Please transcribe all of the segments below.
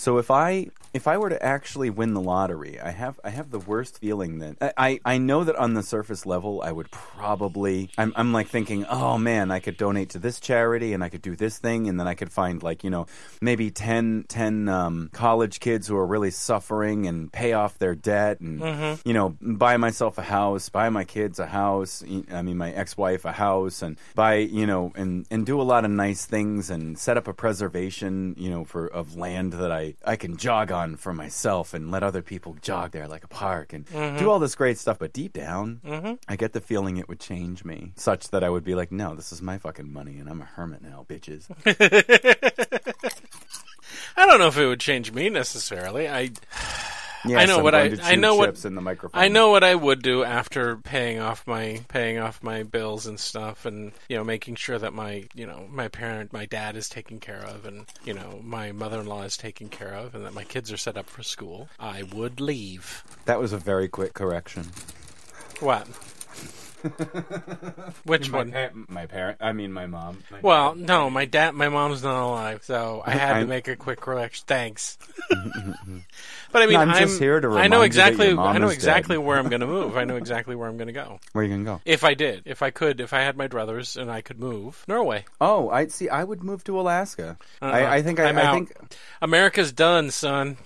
So if I if I were to actually win the lottery, I have I have the worst feeling that I I, I know that on the surface level I would probably I'm I'm like thinking, oh man, I could donate to this charity and I could do this thing and then I could find like you know maybe 10, 10 um, college kids who are really suffering and pay off their debt and you know buy myself a house, buy my kids a house. I mean my ex wife a house and buy you know and and do a lot of nice things and set up a preservation you know for of land that I I can jog on for myself and let other people jog there like a park and mm-hmm. do all this great stuff. But deep down, mm-hmm. I get the feeling it would change me such that I would be like, no, this is my fucking money and I'm a hermit now, bitches. I don't know if it would change me necessarily. I Yes, I know I'm what I- I know what- in. I know what I would do after paying off my paying off my bills and stuff, and you know making sure that my you know my parent, my dad is taken care of, and you know my mother-in-law is taken care of, and that my kids are set up for school. I would leave. That was a very quick correction. What? Which My, one? pa- my parent, I mean my mom. My- Well, no, my dad, my mom's not alive, so I had to make a quick correction. Thanks. but I mean, No, I'm just here to I remind you know that exactly. your mom I know exactly dead. where I'm going to move. I know exactly where I'm going to go. where are you gonna go? If I did, if I could, if I had my druthers and I could move, Norway. Oh, I see. I would move to Alaska. Uh-uh. I, I think I, I'm I out. think America's done, son.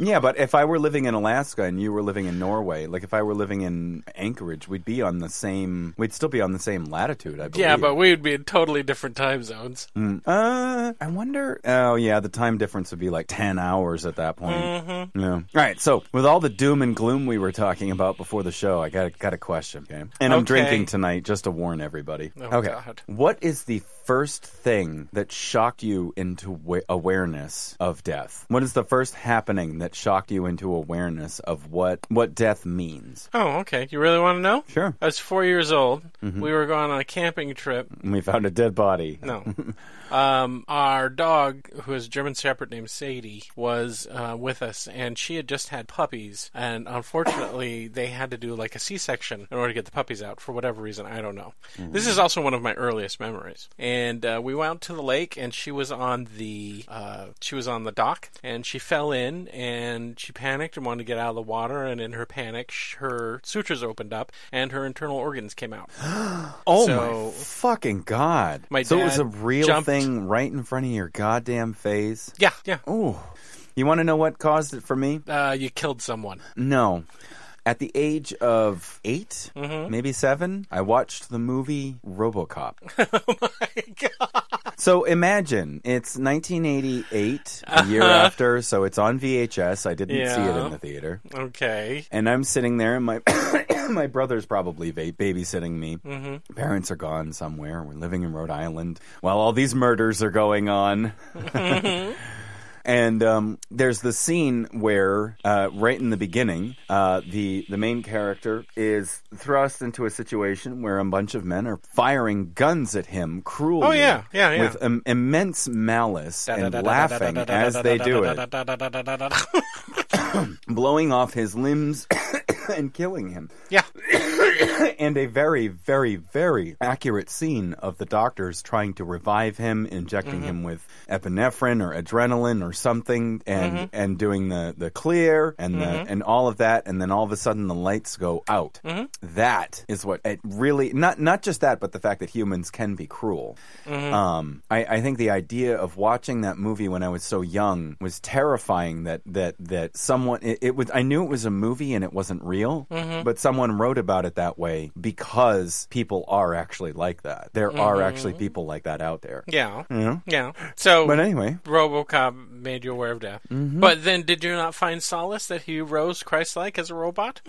Yeah, but if I were living in Alaska and you were living in Norway, like if I were living in Anchorage, we'd be on the same. We'd still be on the same latitude, I believe. yeah, but we would be in totally different time zones. Mm. Uh, I wonder. Oh, yeah, the time difference would be like ten hours at that point. Mm-hmm. Yeah. All right. So, with all the doom and gloom we were talking about before the show, I got got a question. Okay. And I'm Okay. drinking tonight just to warn everybody. Oh, okay. God. What is the first thing that shocked you into wa- awareness of death? What is the first happening that shocked you into awareness of what what death means? Oh, okay. You really want to know? Sure. I was four years old. Mm-hmm. We were going on a camping trip. And we found a dead body. No. um, our dog, who is a German Shepherd named Sadie, was uh, with us, and she had just had puppies. And unfortunately, they had to do like a C section in order to get the puppies out for whatever reason. I don't know. This is also one of my earliest memories. And uh, we went to the lake, and she was on the uh, she was on the dock, and she fell in, and she panicked and wanted to get out of the water. And in her panic, sh- her sutures opened up, and her internal organs came out. Oh So- my fucking god! My so it was a real jumped- thing right in front of your goddamn face. Yeah, yeah. Oh, you want to know what caused it for me? Uh, you killed someone. No. At the age of 8 Mm-hmm. maybe seven, I watched the movie RoboCop. Oh my god! So imagine it's 1988, a year after, so it's on VHS. I didn't see it in the theater. Okay. And I'm sitting there, and my my brother's probably va- babysitting me. Mm-hmm. Parents are gone somewhere. We're living in Rhode Island while all these murders are going on. And um, there's the scene where, uh, right in the beginning, uh, the the main character is thrust into a situation where a bunch of men are firing guns at him cruelly. Oh, yeah. Yeah, yeah. With im- immense malice and laughing as they do it, blowing off his limbs and killing him. Yeah. and a very, very, very accurate scene of the doctors trying to revive him, injecting mm-hmm. him with epinephrine or adrenaline or something, and mm-hmm. and doing the the clear and the mm-hmm. and all of that, and then all of a sudden the lights go out. That is what it really not not just that, but the fact that humans can be cruel. Um, I, I think the idea of watching that movie when I was so young was terrifying. That that that someone it, it was I knew it was a movie and it wasn't real, mm-hmm. but someone wrote about it that way because people are actually like that. There are mm-hmm. actually people like that out there. Yeah. Yeah. Yeah. So But anyway, RoboCop made you aware of death. Mm-hmm. But then did you not find solace that he rose Christ-like as a robot?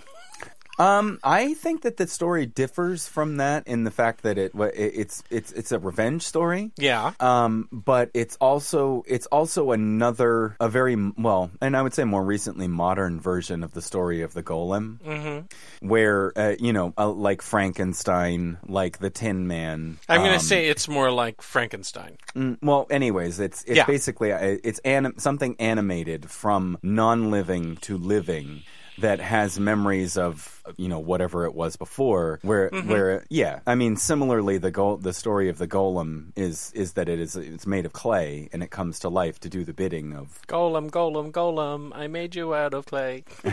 Um, I think that the story differs from that in the fact that it, it it's it's it's a revenge story. Yeah. Um, but it's also it's also another a very well, and I would say more recently modern version of the story of the golem, mm-hmm. where uh, you know, uh, like Frankenstein, like the Tin Man. I'm going um, to say it's more like Frankenstein. Mm, Well, anyways, it's it's Yeah. basically uh, it's anim- something animated from non-living to living that has memories of you know whatever it was before. Where Mm-hmm. where yeah, I mean similarly the go- the story of the golem is is that it is it's made of clay and it comes to life to do the bidding of. Golem, golem, golem, I made you out of clay.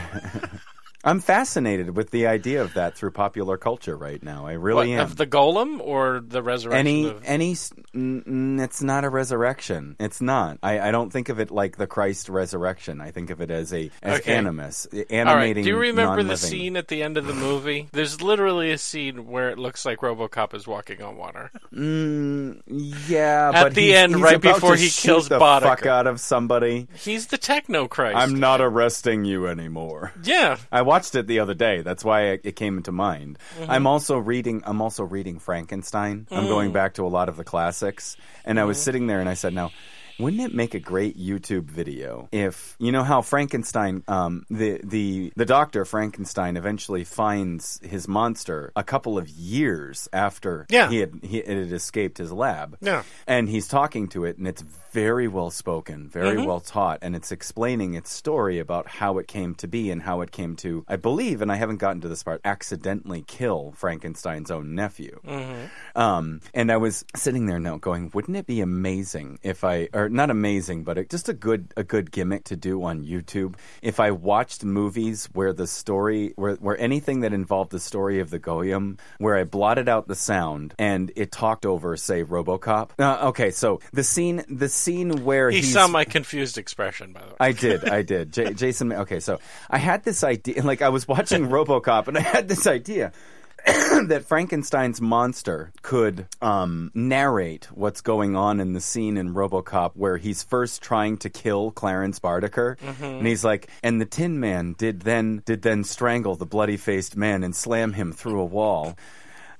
I'm fascinated with the idea of that through popular culture right now. I What, really am. of the golem or the resurrection any of... any s- n- n- it's not a resurrection it's not I, I don't think of it like the christ resurrection i think of it as a as Okay. animus All right. animating Do you remember the scene at the end of the movie? There's literally a scene where it looks like RoboCop is walking on water. mm, yeah At the he's- end, he's right before he kills the Boddicker. fuck out of somebody He's the Techno Christ. i'm not arresting you anymore Yeah. I watched it the other day. That's why it it came into mind. Mm-hmm. I'm also reading. I'm also reading Frankenstein. I'm Mm. going back to a lot of the classics. And I was Mm-hmm. sitting there and I said, "Now, wouldn't it make a great YouTube video if you know how Frankenstein, um, the the the doctor Frankenstein, eventually finds his monster a couple of years after Yeah. he had he it had escaped his lab. Yeah. and he's talking to it, and it's very well spoken, very Mm-hmm. well taught, and it's explaining its story about how it came to be and how it came to, I believe, and I haven't gotten to this part, accidentally kill Frankenstein's own nephew. Um, and I was sitting there now going, wouldn't it be amazing if I, or not amazing, but it, just a good a good gimmick to do on YouTube if I watched movies where the story, where where anything that involved the story of the Goyim, where I blotted out the sound and it talked over, say, RoboCop. Uh, okay, so the scene, the scene where He saw my confused expression, by the way. I did, I did. J- Jason, okay, so I had this idea, like I was watching RoboCop, and I had this idea that Frankenstein's monster could um, narrate what's going on in the scene in RoboCop where he's first trying to kill Clarence Boddicker, and he's like, and the Tin Man did then did then strangle the bloody faced man and slam him through a wall.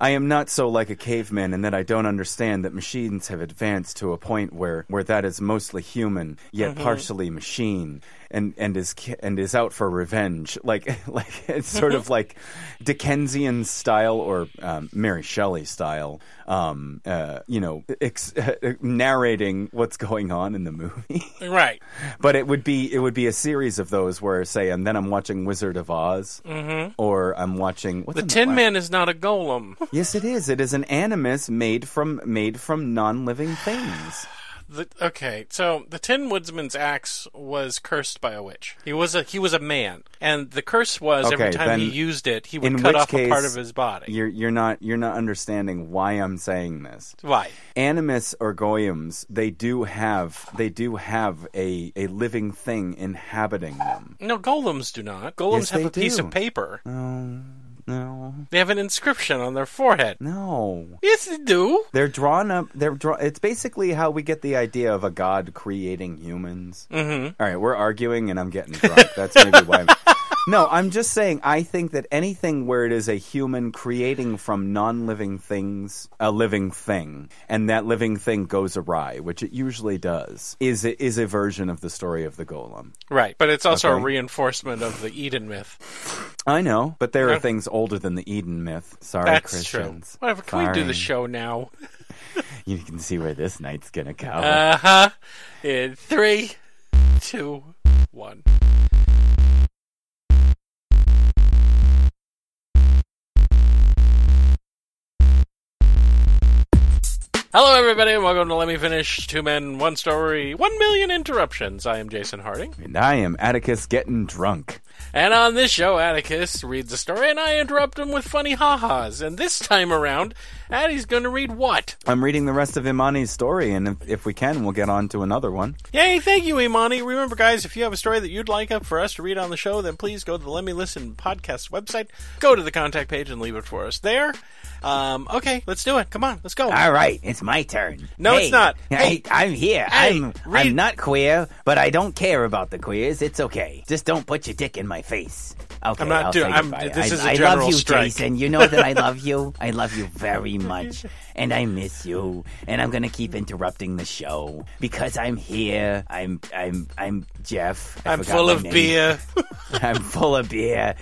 I am not so like a caveman in that I don't understand that machines have advanced to a point where, where that is mostly human yet partially machine and, and is and is out for revenge. Like like it's sort of like Dickensian style or um, Mary Shelley style. Um, uh, you know, ex- narrating what's going on in the movie. right. But it would be it would be a series of those where say, and then I'm watching Wizard of Oz, mm-hmm. or I'm watching what's The Tin Man is not a golem. Yes, it is. It is an animus made from made from non-living things. The, okay, so the Tin Woodsman's axe was cursed by a witch. He was a he was a man, and the curse was every Okay, time he used it, he would cut off a part of his body. You're you're not you're not understanding why I'm saying this. Why? Animus or goyams, they do have they do have a a living thing inhabiting them. No, golems do not. Golems Yes, have a piece of paper. No, no, They have an inscription on their forehead. no. Yes, they do. They're drawn up. They're draw. It's basically how we get the idea of a god creating humans. Mm-hmm. right, we're arguing, and I'm getting drunk. That's maybe why. I'm... No, I'm just saying. I think that anything where it is a human creating from non-living things a living thing, and that living thing goes awry, which it usually does, is a, is a version of the story of the golem. Right, but it's also a reinforcement of the Eden myth. I know, but there are things older than the Eden myth. Sorry, That's true. Christians. Whatever. Can we do the show now? You can see where this night's gonna go. Uh huh. In three, two, one. Hello, everybody, and welcome to Let Me Finish Two Men, One Story, One Million Interruptions. I am Jason Harding. and I am Atticus getting drunk. And on this show, Atticus reads a story, and I interrupt him with funny ha-has. And this time around, Atti's going to read what? I'm reading the rest of Imani's story, and if, if we can, we'll get on to another one. Yay, thank you, Imani. Remember, guys, if you have a story that you'd like up for us to read on the show, then please go to the Let Me Listen podcast website, go to the contact page, and leave it for us there. Um, okay, let's do it. Come on, let's go. All right, it's my turn. No, Hey, it's not. Hey, I'm here. Hey, I'm read- I'm not queer, but I don't care about the queers. It's okay. Just don't put your dick in my face. Okay, I'm not I'll doing- I'm- this I, is a I general love you, strike. Jason. You know that I love you. I love you very much, and I miss you. And I'm gonna keep interrupting the show because I'm here. I'm I'm I'm Jeff. I I'm full of name. beer. I'm full of beer,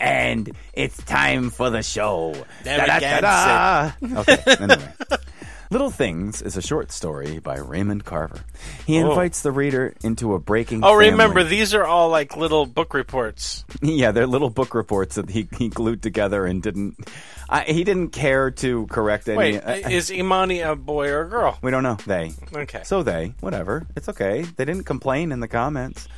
and it's time for the show. There we Da-da-da-da. Okay, anyway. Little Things is a short story by Raymond Carver. He oh. invites the reader into a breaking. Oh, family- remember these are all like little book reports. Yeah, they're little book reports that he, he glued together and didn't. I, he didn't care to correct any. Wait, I- is Imani a boy or a girl? we don't know. They. Okay. So they. Whatever. It's okay. They didn't complain in the comments.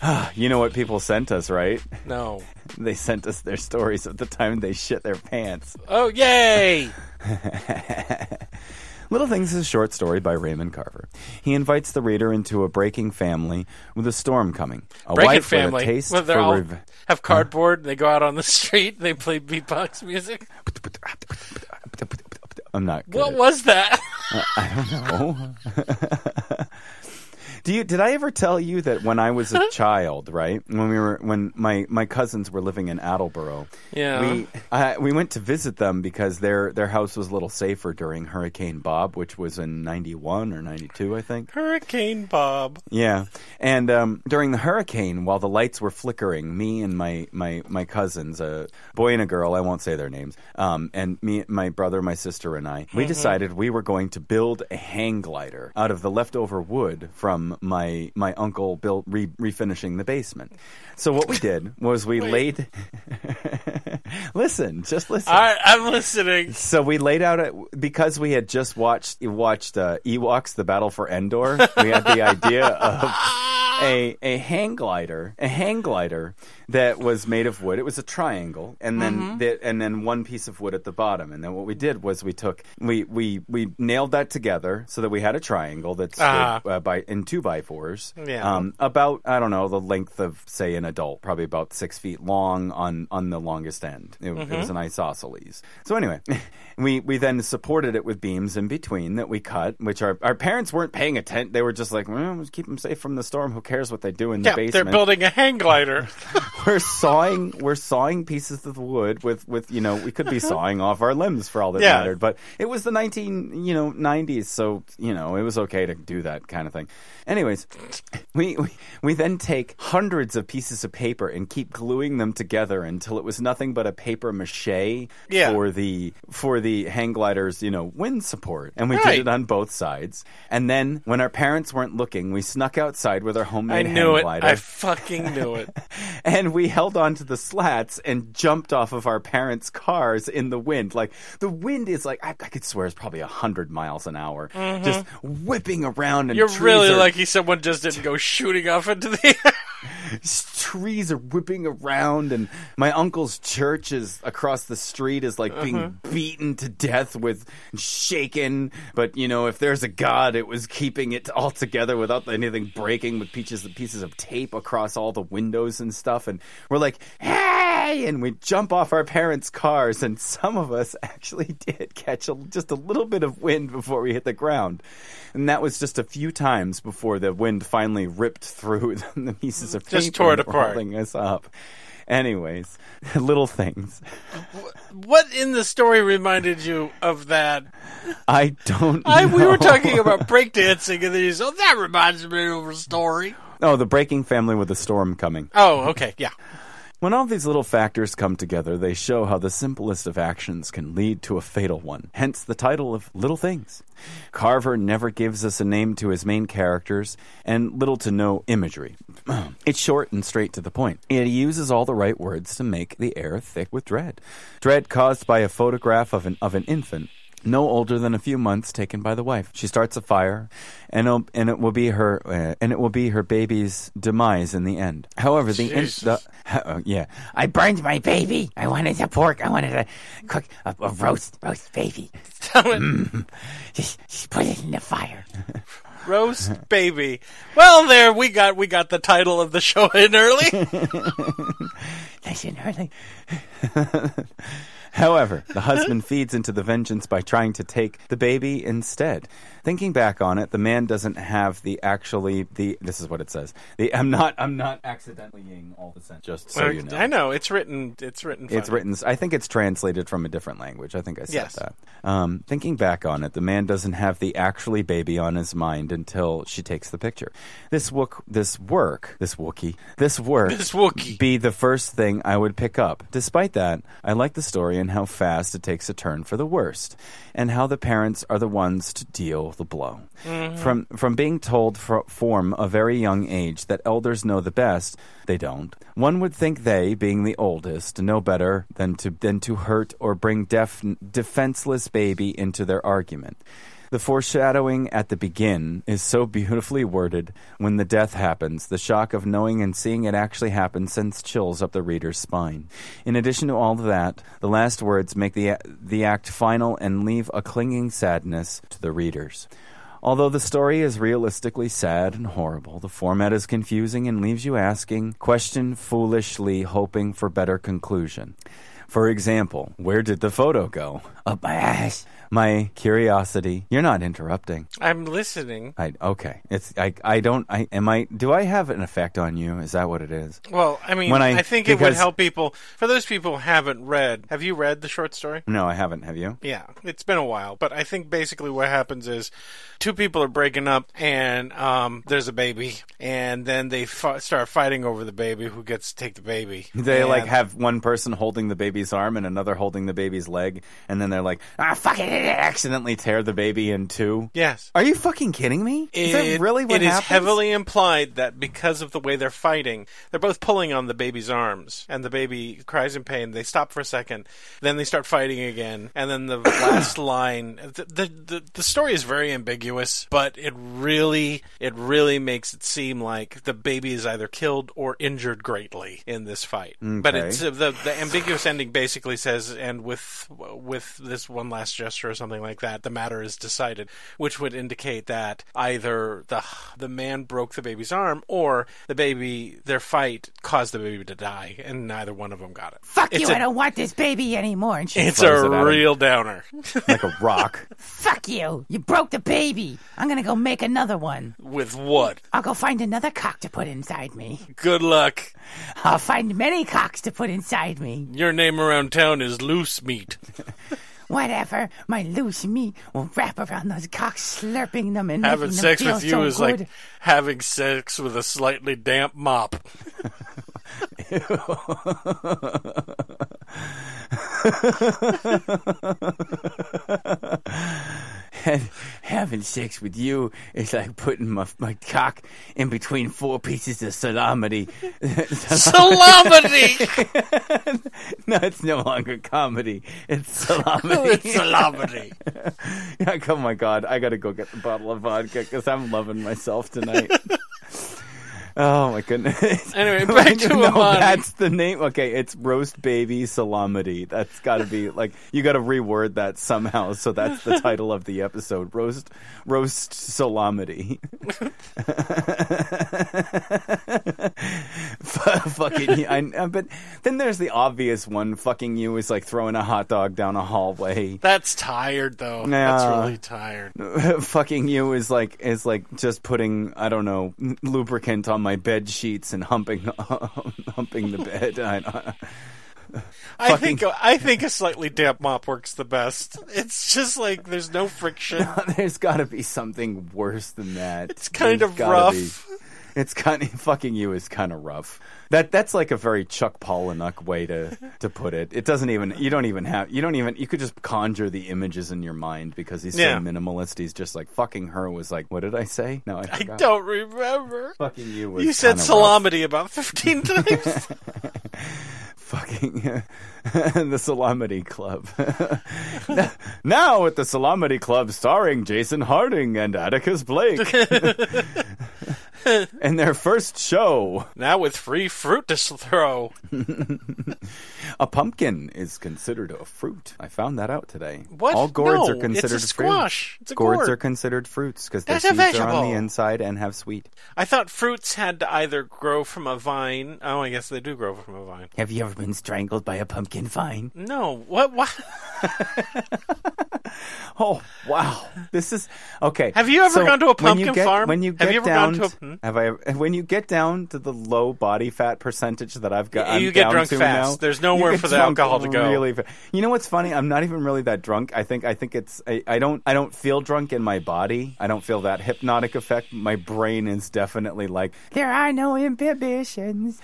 you know what people sent us, right? no. They sent us their stories of the time they shit their pants. Oh, yay! Little Things is a short story by Raymond Carver. He invites the reader into a breaking family with a storm coming. A Break it, wife with family. a taste Well, they're for all rev- have cardboard. They go out on the street. They play beatbox music. I'm not good. What at- was that? Oh. Do you did I ever tell you that when I was a child, right? When we were when my, my cousins were living in Attleboro, Yeah. we uh, we went to visit them because their their house was a little safer during Hurricane Bob, which was in '91 or '92, I think. Hurricane Bob. Yeah, and um, during the hurricane, while the lights were flickering, me and my my my cousins, a boy and a girl, I won't say their names, um, and me, my brother, my sister, and I, we decided we were going to build a hang glider out of the leftover wood from my my uncle built re- refinishing the basement. So what we did was we laid. listen, just listen. Right, I'm listening. So we laid out a, because we had just watched watched uh, Ewoks: The Battle for Endor. We had the idea of a a hang glider, a hang glider that was made of wood. It was a triangle, and then the, and then one piece of wood at the bottom. And then what we did was we took we we we nailed that together so that we had a triangle that's Ah. uh, by in two by fours. Yeah. Um, about I don't know the length of say an adult, probably about six feet long on on the longest end. It, it was an isosceles. So anyway, we we then supported it with beams in between that we cut, which our our parents weren't paying attention. They were just like, well, keep them safe from the storm. Who cares what they do in the Yeah, basement? they're building a hang glider. we're sawing we're sawing pieces of wood with with you know we could be uh-huh. sawing off our limbs for all that Yeah. mattered but it was the 19 you know 90s so you know it was okay to do that kind of thing anyways we we, we then take hundreds of pieces of paper and keep gluing them together until it was nothing but a paper mache Yeah. for the for the hang gliders you know wind support and we Right. did it on both sides and then when our parents weren't looking we snuck outside with our I homemade knew hang it. glider I fucking knew it. and we held on to the slats and jumped off of our parents' cars in the wind. Like the wind is like I, I could swear it's probably a hundred miles an hour, mm-hmm. just whipping around. And You're really are, lucky someone just didn't go shooting off into the air. trees are whipping around, and my uncle's church is across the street is like being mm-hmm. beaten to death with shaken. But you know, if there's a God, it was keeping it all together without anything breaking, with pieces pieces of tape across all the windows and stuff. And we're like, hey! And we jump off our parents' cars, and some of us actually did catch a, just a little bit of wind before we hit the ground. And that was just a few times before the wind finally ripped through the pieces of tape, Just tore it apart. holding us up. Anyways, little things. what in the story reminded you of that? I don't. I we were talking about breakdancing, and then you said, "Oh, that reminds me of a story." Oh, the breaking family with a storm coming. Oh, okay, yeah. When all these little factors come together, they show how the simplest of actions can lead to a fatal one. Hence the title of Little Things. Carver never gives us a name to his main characters and little to no imagery. it's short and straight to the point. He uses all the right words to make the air thick with dread. Dread caused by a photograph of an, of an infant no older than a few months taken by the wife. She starts a fire, and it'll, and it will be her uh, and it will be her baby's demise in the end. However, the, in, the uh, yeah, I burned my baby. I wanted a pork. I wanted to cook a, a roast roast baby. Just, just put it in the fire. Roast baby. Well, there we got we got the title of the show in early. Listen, Hurley. However, the husband feeds into the vengeance by trying to take the baby instead. Thinking back on it, the man doesn't have the actually the this is what it says. The I'm not I'm not accidentally ing all the sense just so you know. I know it's written. It's written. It's written. I think it's translated from a different language. I think I said Yes. that. Um, thinking back on it, the man doesn't have the actually baby on his mind until she takes the picture. This wook, this work, this Wookie, this work, This Wookie. be the first thing I would pick up. Despite that, I like the story story and how fast it takes a turn for the worst, and how the parents are the ones to deal the blow. Mm-hmm. From from being told fr- from a very young age that elders know the best, they don't. One would think they, being the oldest, know better than to than to hurt or bring deaf defenseless baby into their argument. The foreshadowing at the begin is so beautifully worded when the death happens. The shock of knowing and seeing it actually happen sends chills up the reader's spine. In addition to all that, the last words make the, the act final and leave a clinging sadness to the readers. Although the story is realistically sad and horrible, the format is confusing and leaves you asking, question foolishly, hoping for better conclusion. For example, where did the photo go? Up my ass. My curiosity. You're not interrupting. I'm listening. I okay. It's I I don't I am I do I have an effect on you? Is that what it is? Well, I mean, When I- I, think it would because- help people. For those people who haven't read, have you read the short story? No, I haven't. Have you? Yeah, it's been a while, but I think basically what happens is two people are breaking up, and um, there's a baby, and then they f- start fighting over the baby. Who gets to take the baby? They like have one person holding the baby's arm and another holding the baby's leg, and then they're like, ah, fuck it, accidentally tear the baby in two. Yes. Are you fucking kidding me? Is that really what it is happens? heavily implied that because of the way they're fighting, they're both pulling on the baby's arms, and the baby cries in pain. They stop for a second, then they start fighting again, and then the last line. The, the the the story is very ambiguous, but it really it really makes it seem like the baby is either killed or injured greatly in this fight. But it's uh, the the ambiguous ending basically says, and with with this one last gesture or something like that, the matter is decided, which would indicate that either the the man broke the baby's arm or the baby their fight caused the baby to die, and neither one of them got it. Fuck It's you, a- I don't want this baby anymore. And she, It's throws it a him. real downer. like a rock. fuck you. You broke the baby. I'm gonna go make another one. with what? I'll go find another cock to put inside me. Good luck. I'll find many cocks to put inside me. Your name around town is Loose Meat. Whatever. My loose meat will wrap around those cocks, slurping them and Having making sex them feel with you so is good. like having sex with a slightly damp mop. And having sex with you is like putting my, my cock in between four pieces of salami. Salami! no, it's no longer comedy. It's salami. it's salami. Yeah, oh my god, I gotta go get the bottle of vodka because I'm loving myself tonight. Oh my goodness. Anyway, back to no, Imani. that's the name. Okay, it's roast baby salomedy. That's got to be like you got to reword that somehow. So that's the title of the episode: roast roast salomedy. F- fucking, I, uh, but then there's the obvious one. Fucking you is like throwing a hot dog down a hallway. That's tired though. Yeah. That's really tired. fucking you is like is like just putting I don't know lubricant on my bed sheets and humping humping the bed. I, I think I think a slightly damp mop works the best. It's just like there's no friction. there's got to be something worse than that. It's kind There's of rough. be. It's kind of fucking you is kind of rough. That that's like a very Chuck Palahniuk way to to put it. It doesn't even you don't even have you don't even you could just conjure the images in your mind because he's Yeah. so minimalist. He's just like fucking her was like what did I say? No, I I don't remember. Fucking you was You said kinda rough. about fifteen times. fucking the Salomedy Club. now at the Salomedy Club, starring Jason Harding and Atticus Blake. and their first show, now with free fruit to throw. a pumpkin is considered a fruit. I found that out today. What? All gourds No, are considered it's a squash. fruits. It's a gourds gourd. are considered fruits because their seeds are on the inside and have sweet. I thought fruits had to either grow from a vine. Oh, I guess they do grow from a vine. Have you ever been strangled by a pumpkin vine? No, what? What? Oh wow! This is okay. Have you ever so gone to a pumpkin get- farm? When you Have get you ever down, gone to a- hmm? have I? When you get down to the low body fat percentage that I've got, I'm you get drunk fast. now, There's you nowhere for the alcohol to go. Really, you know what's funny? I'm not even really that drunk. I think I think it's I, I don't I don't feel drunk in my body. I don't feel that hypnotic effect. My brain is definitely like There are no inhibitions.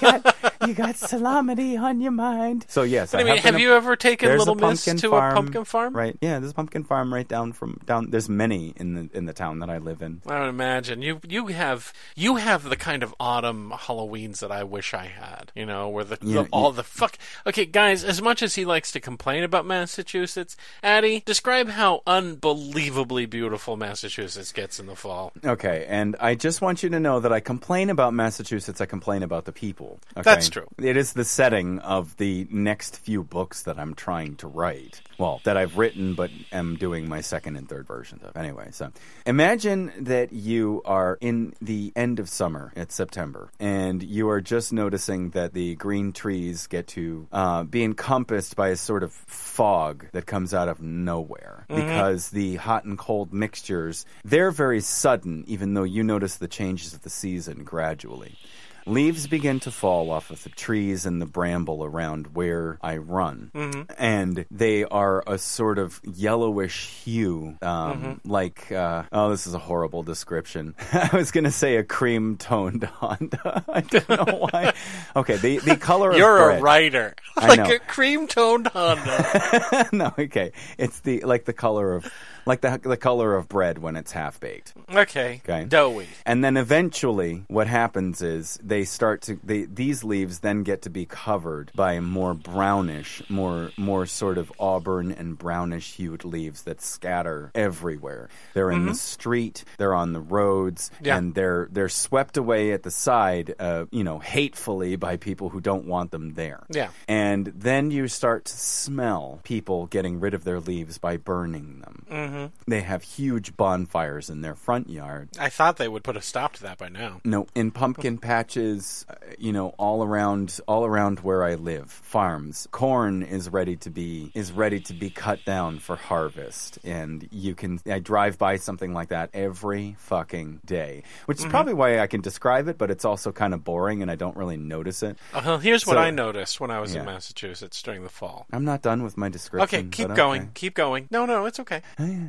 Got, you got salomedy on your mind. So yes, I mean, been have a- you ever taken Little a Miss to farm, a pumpkin farm? Right. Yeah, there's a pumpkin farm right down from down. There's many in the in the town that I live in. I would imagine you you have you have the kind of autumn Halloweens that I wish I had. You know, where the, Yeah, the all the fuck. Okay, guys, as much as he likes to complain about Massachusetts, Atti, describe how unbelievably beautiful Massachusetts gets in the fall. Okay, and I just want you to know that I complain about Massachusetts. I complain about the people. Okay? That's true. It is the setting of the next few books that I'm trying to write. Well, that I've written, but am doing my second and third versions of. Anyway, so imagine that you are in the end of summer. It's September, and you are just noticing that the green trees get to uh, be encompassed by a sort of fog that comes out of nowhere because the hot and cold mixtures they're very sudden, even though you notice the changes of the season gradually. Leaves begin to fall off of the trees and the bramble around where I run. And they are a sort of yellowish hue, um, like, uh, oh, this is a horrible description. I was going to say a cream toned Honda. I don't know why. Okay, the, the color of You're bread. a writer, like a cream toned Honda. no, okay. It's the, like the color of, like the, the color of bread when it's half baked. okay, Okay. doughy. And then eventually, what happens is they start to they these leaves then get to be covered by more brownish, more more sort of auburn and brownish hued leaves that scatter everywhere. They're in the street, they're on the roads, Mm-hmm. Yeah. and they're they're swept away at the side, uh, you know, hatefully by people who don't want them there. Yeah. And then you start to smell people getting rid of their leaves by burning them. Mm-hmm. They have huge bonfires in their front yard. I thought they would put a stop to that by now. No, in pumpkin patches, uh, you know, all around, all around where I live, farms, corn is ready to be is ready to be cut down for harvest, and you can. I drive by something like that every fucking day, which is probably why I can describe it, but it's also kind of boring, and I don't really notice it. Uh, here's what I noticed when I was in Massachusetts during the fall. I'm not done with my description. Okay, keep going. okay. Keep going. No, no, it's okay.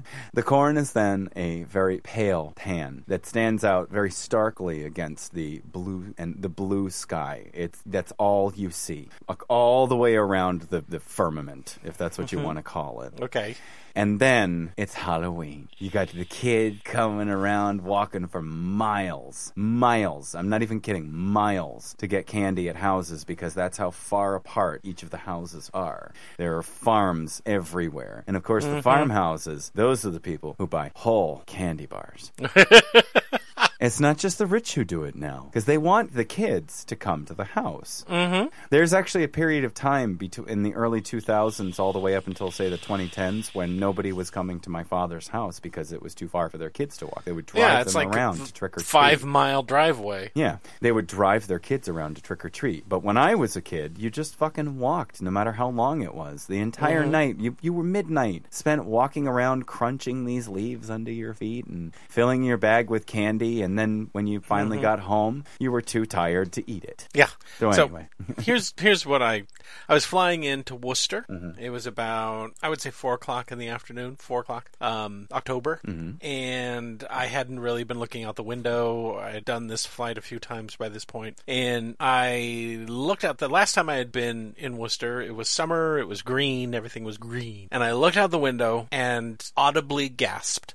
The corn is then a very pale tan that stands out very starkly against the blue and the blue sky. It's that's all you see, all the way around the, the firmament, if that's what you mm-hmm. want to call it. Okay. And then it's Halloween. You got the kid coming around, walking for miles, miles. I'm not even kidding, miles to get candy at houses because that's how far apart each of the houses are. There are farms everywhere. And of course, the mm-hmm. farmhouses, those are the people who buy whole candy bars. It's not just the rich who do it now, because they want the kids to come to the house. Mm-hmm. There's actually a period of time between in the early 2000s, all the way up until say the 2010s, when nobody was coming to my father's house because it was too far for their kids to walk. They would drive Yeah, them like around a to trick or treat. five mile driveway. Yeah, they would drive their kids around to trick or treat. But when I was a kid, you just fucking walked, no matter how long it was. The entire Mm-hmm. night, you you were midnight spent walking around, crunching these leaves under your feet and filling your bag with candy. And then when you finally Mm-hmm. got home, you were too tired to eat it. Yeah. So anyway. here's here's what I I was flying into Worcester. Mm-hmm. It was about I would say four o'clock in the afternoon, four o'clock, um, October, Mm-hmm. and I hadn't really been looking out the window. I had done this flight a few times by this point, and I looked out. The last time I had been in Worcester, it was summer. It was green. Everything was green, and I looked out the window and audibly gasped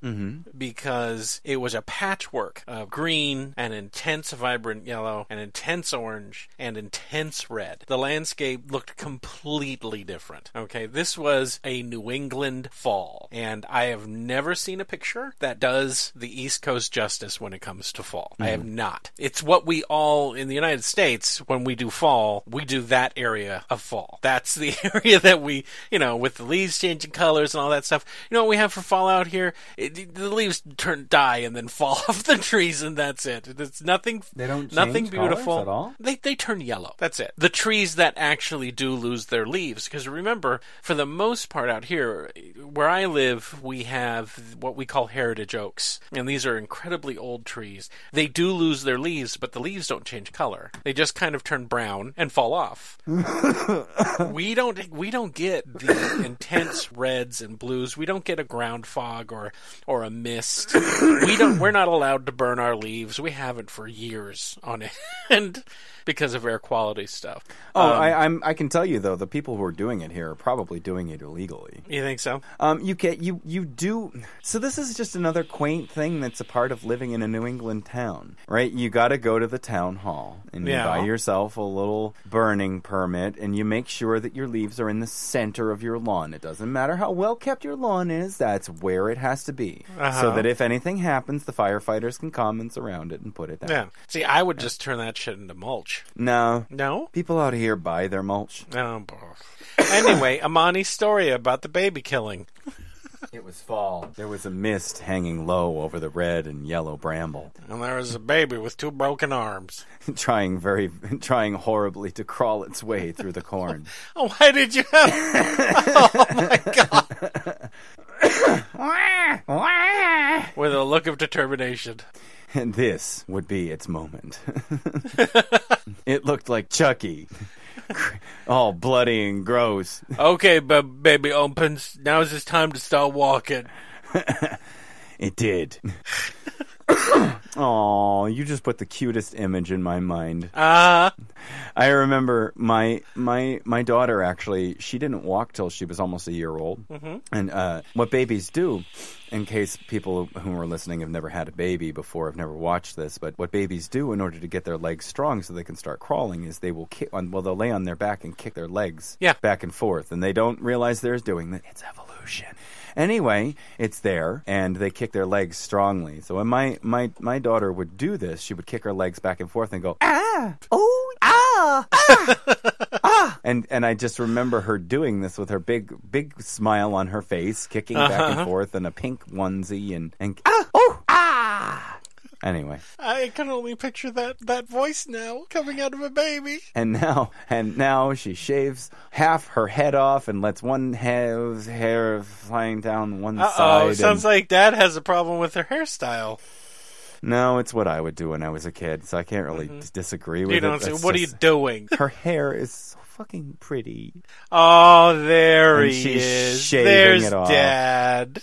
because it was a patchwork of green and intense vibrant yellow and intense orange and intense red. The landscape looked completely different. Okay, this was a New England fall, and I have never seen a picture that does the East Coast justice when it comes to fall. I have mm-hmm. not. It's what we all in the United States when we do fall, we do that area of fall. That's the area that we, you know, with the leaves changing colors and all that stuff. You know what we have for fall out here? It, the leaves turn die and then fall off the trees, and that's it. It's nothing. They don't nothing change colors beautiful at all? They they turn yellow. That's it. The trees that actually do lose their leaves, because remember, for the most part out here, where I live, we have what we call heritage oaks, and these are incredibly old trees. They do lose their leaves, but the leaves don't change color. They just kind of turn brown and fall off. we don't we don't get the intense reds and blues. We don't get a ground fog or or a mist. We don't. We're not allowed to burn our leaves. We haven't for years on end because of air quality stuff. Oh, Um, I, I'm. I can tell you though, the people who are doing it here are probably doing it illegally. you think so? Um, you can you you do. So this is just another quaint thing that's a part of living in a New England town, right? You got to go to the town hall and you Yeah. buy yourself a little burning permit, and you make sure that your leaves are in the center of your lawn. It doesn't matter how well kept your lawn is; that's where it has to be, so Uh-huh. that if anything happens, the firefighters can come and surround it and put it down. Yeah. See, I would just turn that shit into mulch. No, No. people out here buy their mulch. Oh, boy. anyway, Imani's story about the baby killing. It was fall. There was a mist hanging low over the red and yellow bramble. And there was a baby with two broken arms. trying very trying horribly to crawl its way through the corn. Oh, why did you have? Oh my god! With a look of determination. And this would be its moment. it looked like Chucky. All bloody and gross. Okay, but baby opens. Now is his time to start walking. It did. Oh, you just put the cutest image in my mind. Uh I remember my my my daughter actually she didn't walk till she was almost a year old. Mm-hmm. And uh, what babies do, in case people who are listening have never had a baby before, have never watched this, but what babies do in order to get their legs strong so they can start crawling is they will kick on well they'll lay on their back and kick their legs Yeah. back and forth, and they don't realize they're doing that. It's evolution. Anyway, it's there, and they kick their legs strongly. So when my, my, my daughter would do this, she would kick her legs back and forth and go, ah, oh, ah, ah, ah. And, and I just remember her doing this with her big, big smile on her face, kicking back and forth in a pink onesie and, and ah. Anyway, I can only picture that that voice now coming out of a baby. and now, and now she shaves half her head off and lets one hair, hair flying down one Uh side. oh, and- sounds like Dad has a problem with her hairstyle. No, it's what I would do when I was a kid, so I can't really d- disagree with You it. don't say, That's "What are you doing?" Her hair is so fucking pretty. Oh, there And he she's is. shaving There's it off. Dad.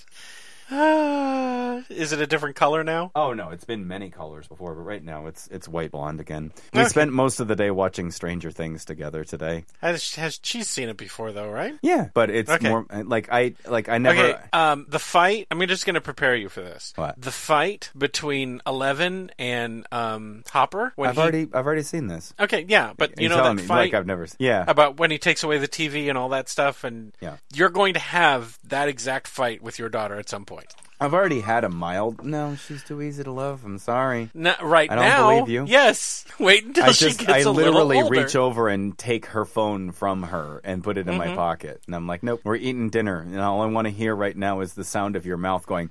Is it a different color now? Oh no, it's been many colors before, but right now it's it's white blonde again. We Okay. spent most of the day watching Stranger Things together today. Has, has she's seen it before though, right? Yeah, but it's Okay. more like I like I never. Okay, um, the fight. I'm just going to prepare you for this. What? The fight between Eleven and um, Hopper. When I've he- already I've already seen this. Okay, yeah, but you You're know that me, fight like I've never. s- Yeah, about when he takes away the TV and all that stuff, and Yeah. you're going to have that exact fight with your daughter at some point. I've already had a mild. No, she's too easy to love. I'm sorry. No, right I don't now, believe you. yes. Wait until I she gets I a literally little older. reach over and take her phone from her and put it in Mm-hmm. my pocket. And I'm like, nope, we're eating dinner. And all I want to hear right now is the sound of your mouth going.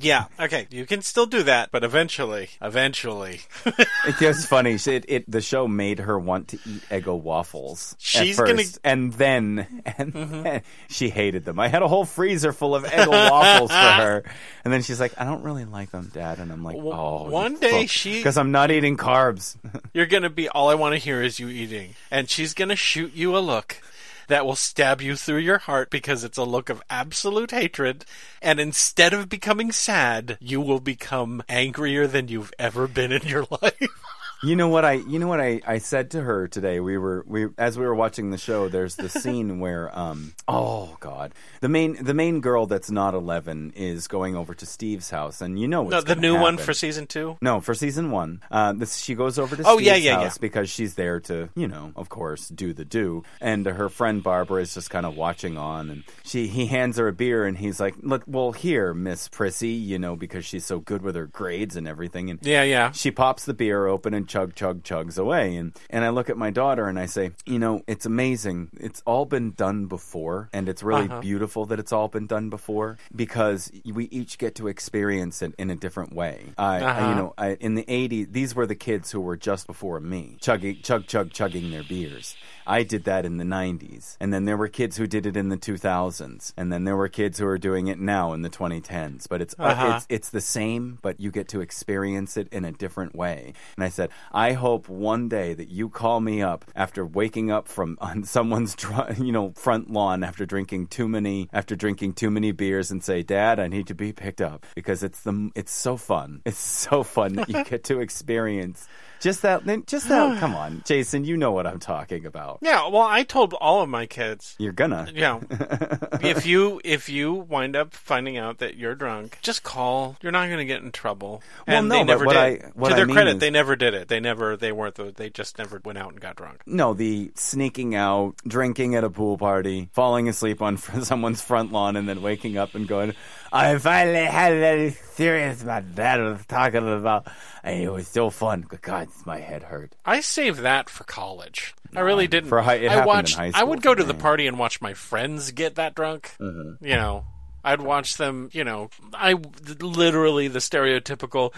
Yeah, okay, you can still do that, but eventually, eventually, It's just funny. It, it the show made her want to eat Eggo waffles. at She's first, gonna- Mm-hmm. and then and then she hated them. I had a whole freezer full of Eggo waffles for her, and then she's like, "I don't really like them, Dad." And I'm like, W- "Oh, one day she- because I'm not eating carbs." you're gonna be all I want to hear is you eating, and she's gonna shoot you a look that will stab you through your heart because it's a look of absolute hatred, and instead of becoming sad, you will become angrier than you've ever been in your life. You know what I you know what I, I said to her today. We were we as we were watching the show. There's the scene where um oh god the main the main girl that's not 11 is going over to Steve's house and you know what's no, the new one for season two. no for season one. Uh, this she goes over to Oh, Steve's yeah, yeah, house yeah. because she's there to you know of course do the do and her friend Barbara is just kind of watching on and she he hands her a beer and he's like look well here Miss Prissy you know because she's so good with her grades and everything and Yeah, yeah. she pops the beer open and chug chug chugs away and and I look at my daughter and I say, "You know, it's amazing. It's all been done before and it's really Uh-huh. beautiful that it's all been done before because we each get to experience it in a different way." I, I Uh-huh. you know, I, in the 80s, these were the kids who were just before me, chugging chug chug chugging their beers. I did that in the 90s. And then there were kids who did it in the 2000s. And then there were kids who are doing it now in the 2010s. But it's Uh-huh. it's it's the same, but you get to experience it in a different way. And I said, I hope one day that you call me up after waking up from on someone's dr- you know front lawn after drinking too many after drinking too many beers and say, "Dad, I need to be picked up," because it's the it's so fun. It's so fun that you get to experience just that. Just that. come on, Jason, you know what I'm talking about. Yeah, well, I told all of my kids. You're gonna. Yeah. if you if you wind up finding out that you're drunk, just call. You're not going to get in trouble. Well, and no, they but never what did. I- to I their mean credit, is- they never did it. They never. They weren't. The, they just never went out and got drunk. No, the sneaking out, drinking at a pool party, falling asleep on someone's front lawn, and then waking up and going, I finally had it serious my dad was talking about, and it was so fun. God, my head hurt. I saved that for college. I really didn't. for high- I watched. high I would go to the party and watch my friends get that drunk. Mm-hmm. You know, I'd watch them. You know, I literally the stereotypical.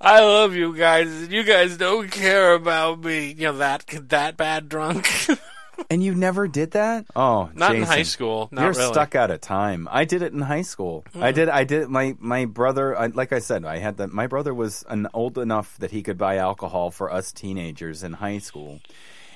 I love you guys. You guys don't care about me. You know that that bad drunk. And you never did that? Oh, Not in high school. Not You're really. Mm. stuck out of time. I did it in high school. I did. I did. My my brother. I, like I said, I had that. My brother was an old enough that he could buy alcohol for us teenagers in high school.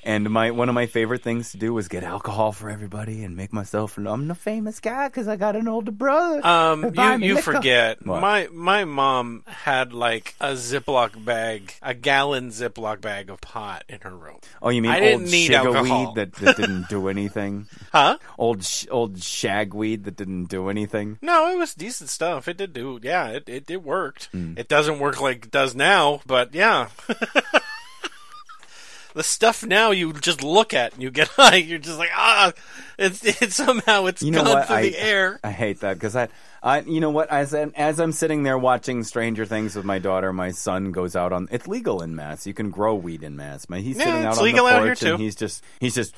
And my one of my favorite things to do was get alcohol for everybody and make myself. I'm the famous guy because I got an older brother. Um, you you forget. What? My my mom had like a Ziploc bag, a gallon Ziploc bag of pot in her room. oh, you mean I old didn't need alcohol. shiggaweed that, that didn't do anything? Huh? Old sh- old shagweed that didn't do anything. No, it was decent stuff. It did do, yeah, it it, it worked. Hmm. It doesn't work like it does now, but yeah. the stuff now you just look at and you get high. You're just like ah, it's it somehow it's You know gone what? through I, the air. I hate that because I, I, you know what? As I'm, as I'm sitting there watching Stranger Things with my daughter, my son goes out on. It's legal in Mass. You can grow weed in Mass. My, he's Yeah, sitting out on legal the out porch and he's just he's just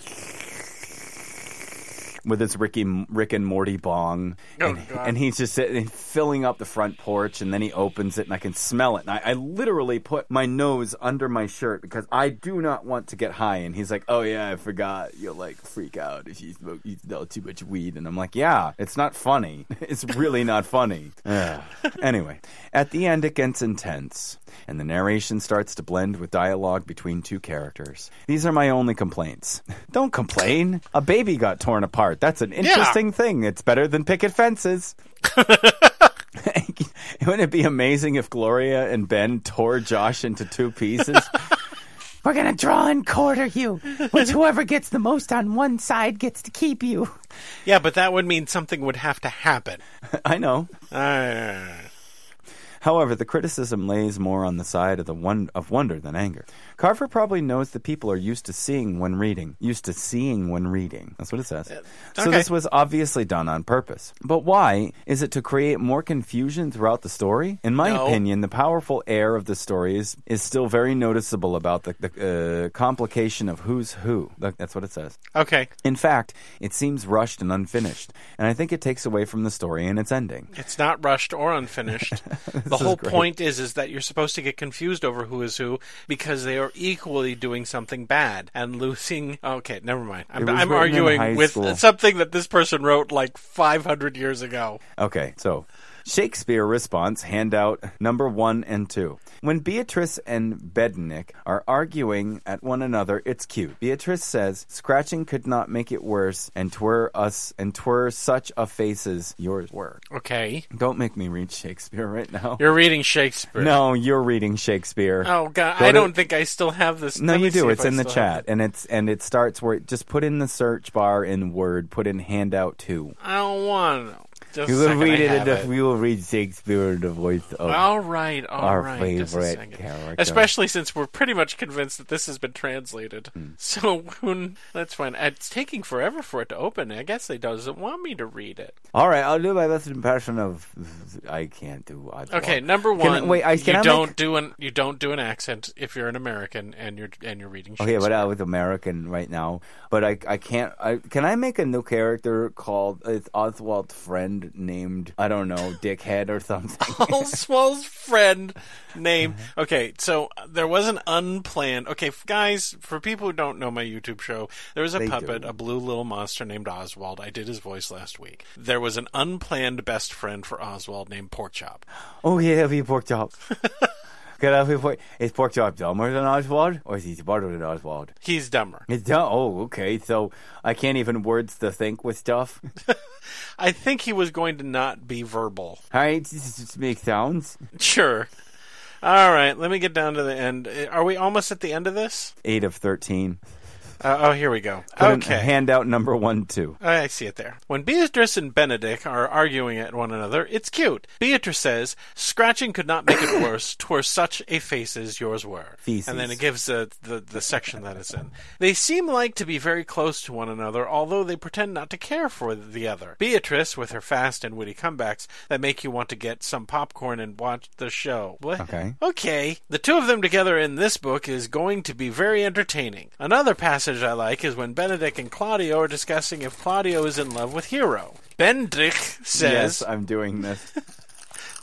with his Ricky Rick and Morty bong, Oh, and, and he's just sitting, filling up the front porch, and then he opens it, and I can smell it. And I, I literally put my nose under my shirt because I do not want to get high. And he's like, "Oh yeah, I forgot. You'll like freak out if you smoke you smell too much weed." And I'm like, "Yeah, it's not funny. It's really not funny." Ugh. anyway, at the end, it gets intense, and the narration starts to blend with dialogue between two characters. These are my only complaints. Don't complain. A baby got torn apart. That's an interesting thing. It's better than picket fences. Wouldn't it be amazing if Gloria and Ben tore Josh into two pieces? We're gonna draw and quarter you, which whoever gets the most on one side gets to keep you. Yeah, but that would mean something would have to happen. I know. Uh, However, the criticism lays more on the side of the one of wonder than anger. Carver probably knows that people are used to seeing when reading, used to seeing when reading. That's what it says. So okay. this was obviously done on purpose. But why? Is it to create more confusion throughout the story? In my No. opinion, the powerful air of the story is, is still very noticeable about the, the uh, complication of who's who. That's what it says. okay, In fact, it seems rushed and unfinished, and I think it takes away from the story and its ending. it's not rushed or unfinished. the whole great. point is is that you're supposed to get confused over who is who because they are equally doing something bad and losing. Okay, never mind. I'm, I'm written in high arguing with school. something that this person wrote like 500 years ago. Okay, so Shakespeare response handout number one and two. When Beatrice and Bednick are arguing at one another, it's cute. Beatrice says, "Scratching could not make it worse, and twere us, and twere such a faces yours were." Okay, Don't make me read Shakespeare right now. you're reading Shakespeare. no, you're reading Shakespeare. Oh God, Go I to- don't think I still have this. No, Let you do. It's I in the still have chat, and it's and it starts where just put in the search bar in Word, put in handout two. I don't want to. Just we'll read it. In the, it. we will read Shakespeare in the voice of All right, all our right, favorite character. Especially since we're pretty much convinced that this has been translated. Hmm. So when, that's fine. It's taking forever for it to open. I guess they doesn't want me to read it. All right, I'll do my best impression of. I can't do. Oswald. Okay, number Can one. wait, I, can you I don't Make, do an you don't do an accent if you're an American and you're and you're reading. okay, but I was American right now. But I, I can't. I can I make a new character called it's Oswald's friend named I don't know Dickhead or something. Oswald's friend name. Uh-huh. Okay, so there was an unplanned. Okay, guys, for people who don't know my YouTube show, there was a They puppet, do. a blue little monster named Oswald. I did his voice last week. There was an unplanned best friend for Oswald named Porkchop. oh yeah, we pork chop. Get off your foot. Is Porkchop dumber than Oswald, or is he smarter than Oswald? He's dumber. It's dumb. Oh, okay. So I can't even words to think with stuff. I think he was going to not be verbal. All right, this just make sounds. Sure. All right, let me get down to the end. Uh, Are we almost at the end of this? Eight of thirteen. Uh, oh, here we go. Put okay. handout number one, two. I see it there. When Beatrice and Benedict are arguing at one another, it's cute. Beatrice says, "Scratching could not make it worse. Twere such a face as yours were." And then it gives uh, the the section that it's in. They seem like to be very close to one another, although they pretend not to care for the other. Beatrice, with her fast and witty comebacks that make you want to get some popcorn and watch the show. What? Okay. Okay. The two of them together in this book is going to be very entertaining. Another passage I like is when Benedict and Claudio are discussing if Claudio is in love with Hero. Benedict says, Yes, I'm doing this.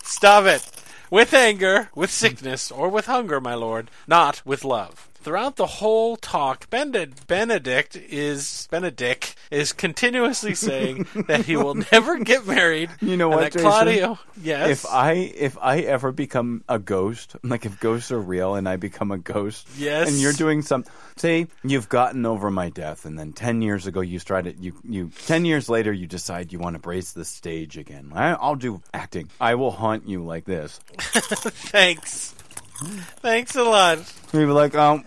Stop it! With anger, with sickness, or with hunger, my lord, not with love. Throughout the whole talk, Benedict is Benedict is continuously saying that he will never get married. You know what, Jason? Claudio, yes, If I if I ever become a ghost, like if ghosts are real and I become a ghost, Yes. and you're doing some, say you've gotten over my death, and then ten years ago you started, you you ten years later you decide you want to brace the stage again. I, I'll do acting. I will haunt you like this. thanks, thanks a lot. You'll be like, oh,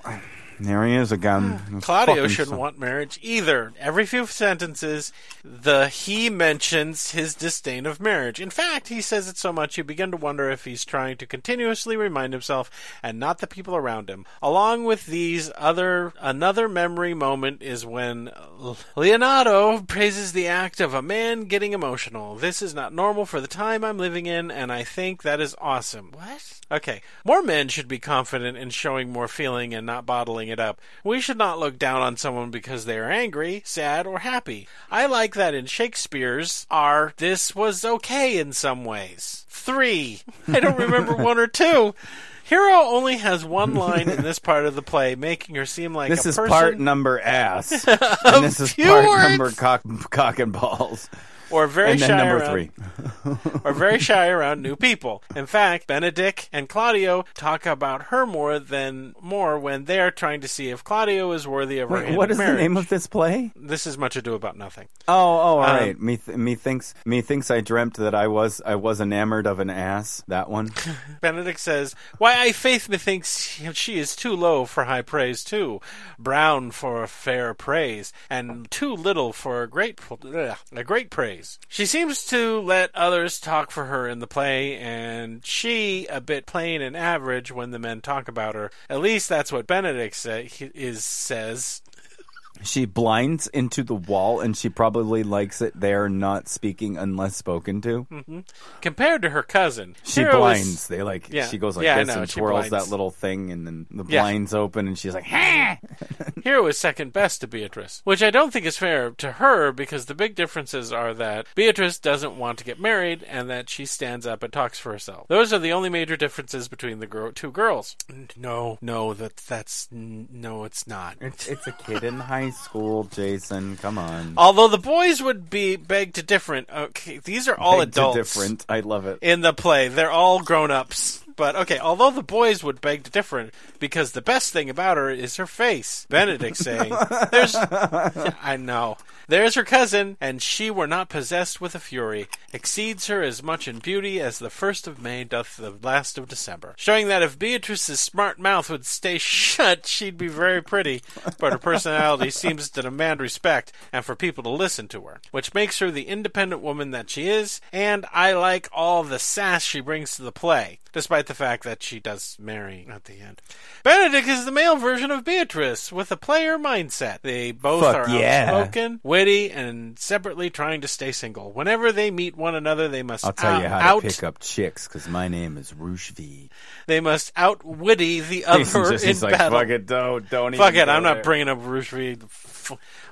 there he is again. Ah, this Claudio shouldn't want marriage either. Every few sentences, the he mentions his disdain of marriage. In fact, he says it so much you begin to wonder if he's trying to continuously remind himself and not the people around him. Along with these other another memory moment is when Leonardo praises the act of a man getting emotional. This is not normal for the time I'm living in and I think that is awesome. What? Okay. More men should be confident in showing more feeling and not bottling it up. We should not look down on someone because they are angry, sad, or happy. I like that in Shakespeare's are this was okay in some ways. Three. I don't remember one or two. Hero only has one line in this part of the play, making her seem like This is person part number ass, and this is part words. number cock, cock and balls, or very and then shy number around, three. are very shy around new people. In fact, Benedict and Claudio talk about her more than more when they are trying to see if Claudio is worthy of her Wait, hand what is marriage. the name of this play? This is much ado about nothing. Oh, oh, all Um, right. Me, th- me thinks, me thinks I dreamt that I was, I was enamored of an ass. That one. Benedict says, "Why, I faith methinks she is too low for high praise too, brown for fair praise, and too little for a great a great praise. She seems to let others talk for her in the play, and she a bit plain and average when the men talk about her. At least that's what Benedict say, is says." She blinds into the wall, and she probably likes it there, not speaking unless spoken to. Mm-hmm. Compared to her cousin, She Hero is- blinds. They like. Yeah. She goes like Yeah, this know, and she twirls blinds. that little thing, and then the Yeah. blinds open, and she's like, "Ha!" Hero is second best to Beatrice, which I don't think is fair to her because the big differences are that Beatrice doesn't want to get married and that she stands up and talks for herself. Those are the only major differences between the gir- two girls. No, no, that that's no, it's not. It's, it's a kid in high school, Jason. Come on. Although the boys would be beg to different. Okay, these are all Beg to adults different. I love it. in the play. They're all grown ups. But okay, although the boys would beg to different, because the best thing about her is her face. Benedict saying, "There's, I know, there's her cousin, and she were not possessed with a fury, exceeds her as much in beauty as the first of May doth the last of December." Showing that if Beatrice's smart mouth would stay shut, she'd be very pretty, but her personality seems to demand respect and for people to listen to her, which makes her the independent woman that she is. And I like all the sass she brings to the play despite the fact that she does marry at the end. Benedict is the male version of Beatrice with a player mindset. They both Fuck are yeah. outspoken, witty, and separately trying to stay single. Whenever they meet one another, they must I'll tell out, you how out to pick up chicks because my name is Rushvi. they must outwitty the other just- in he's like, battle. fuck it, don't, don't Fuck it, I'm go not bringing up Reed.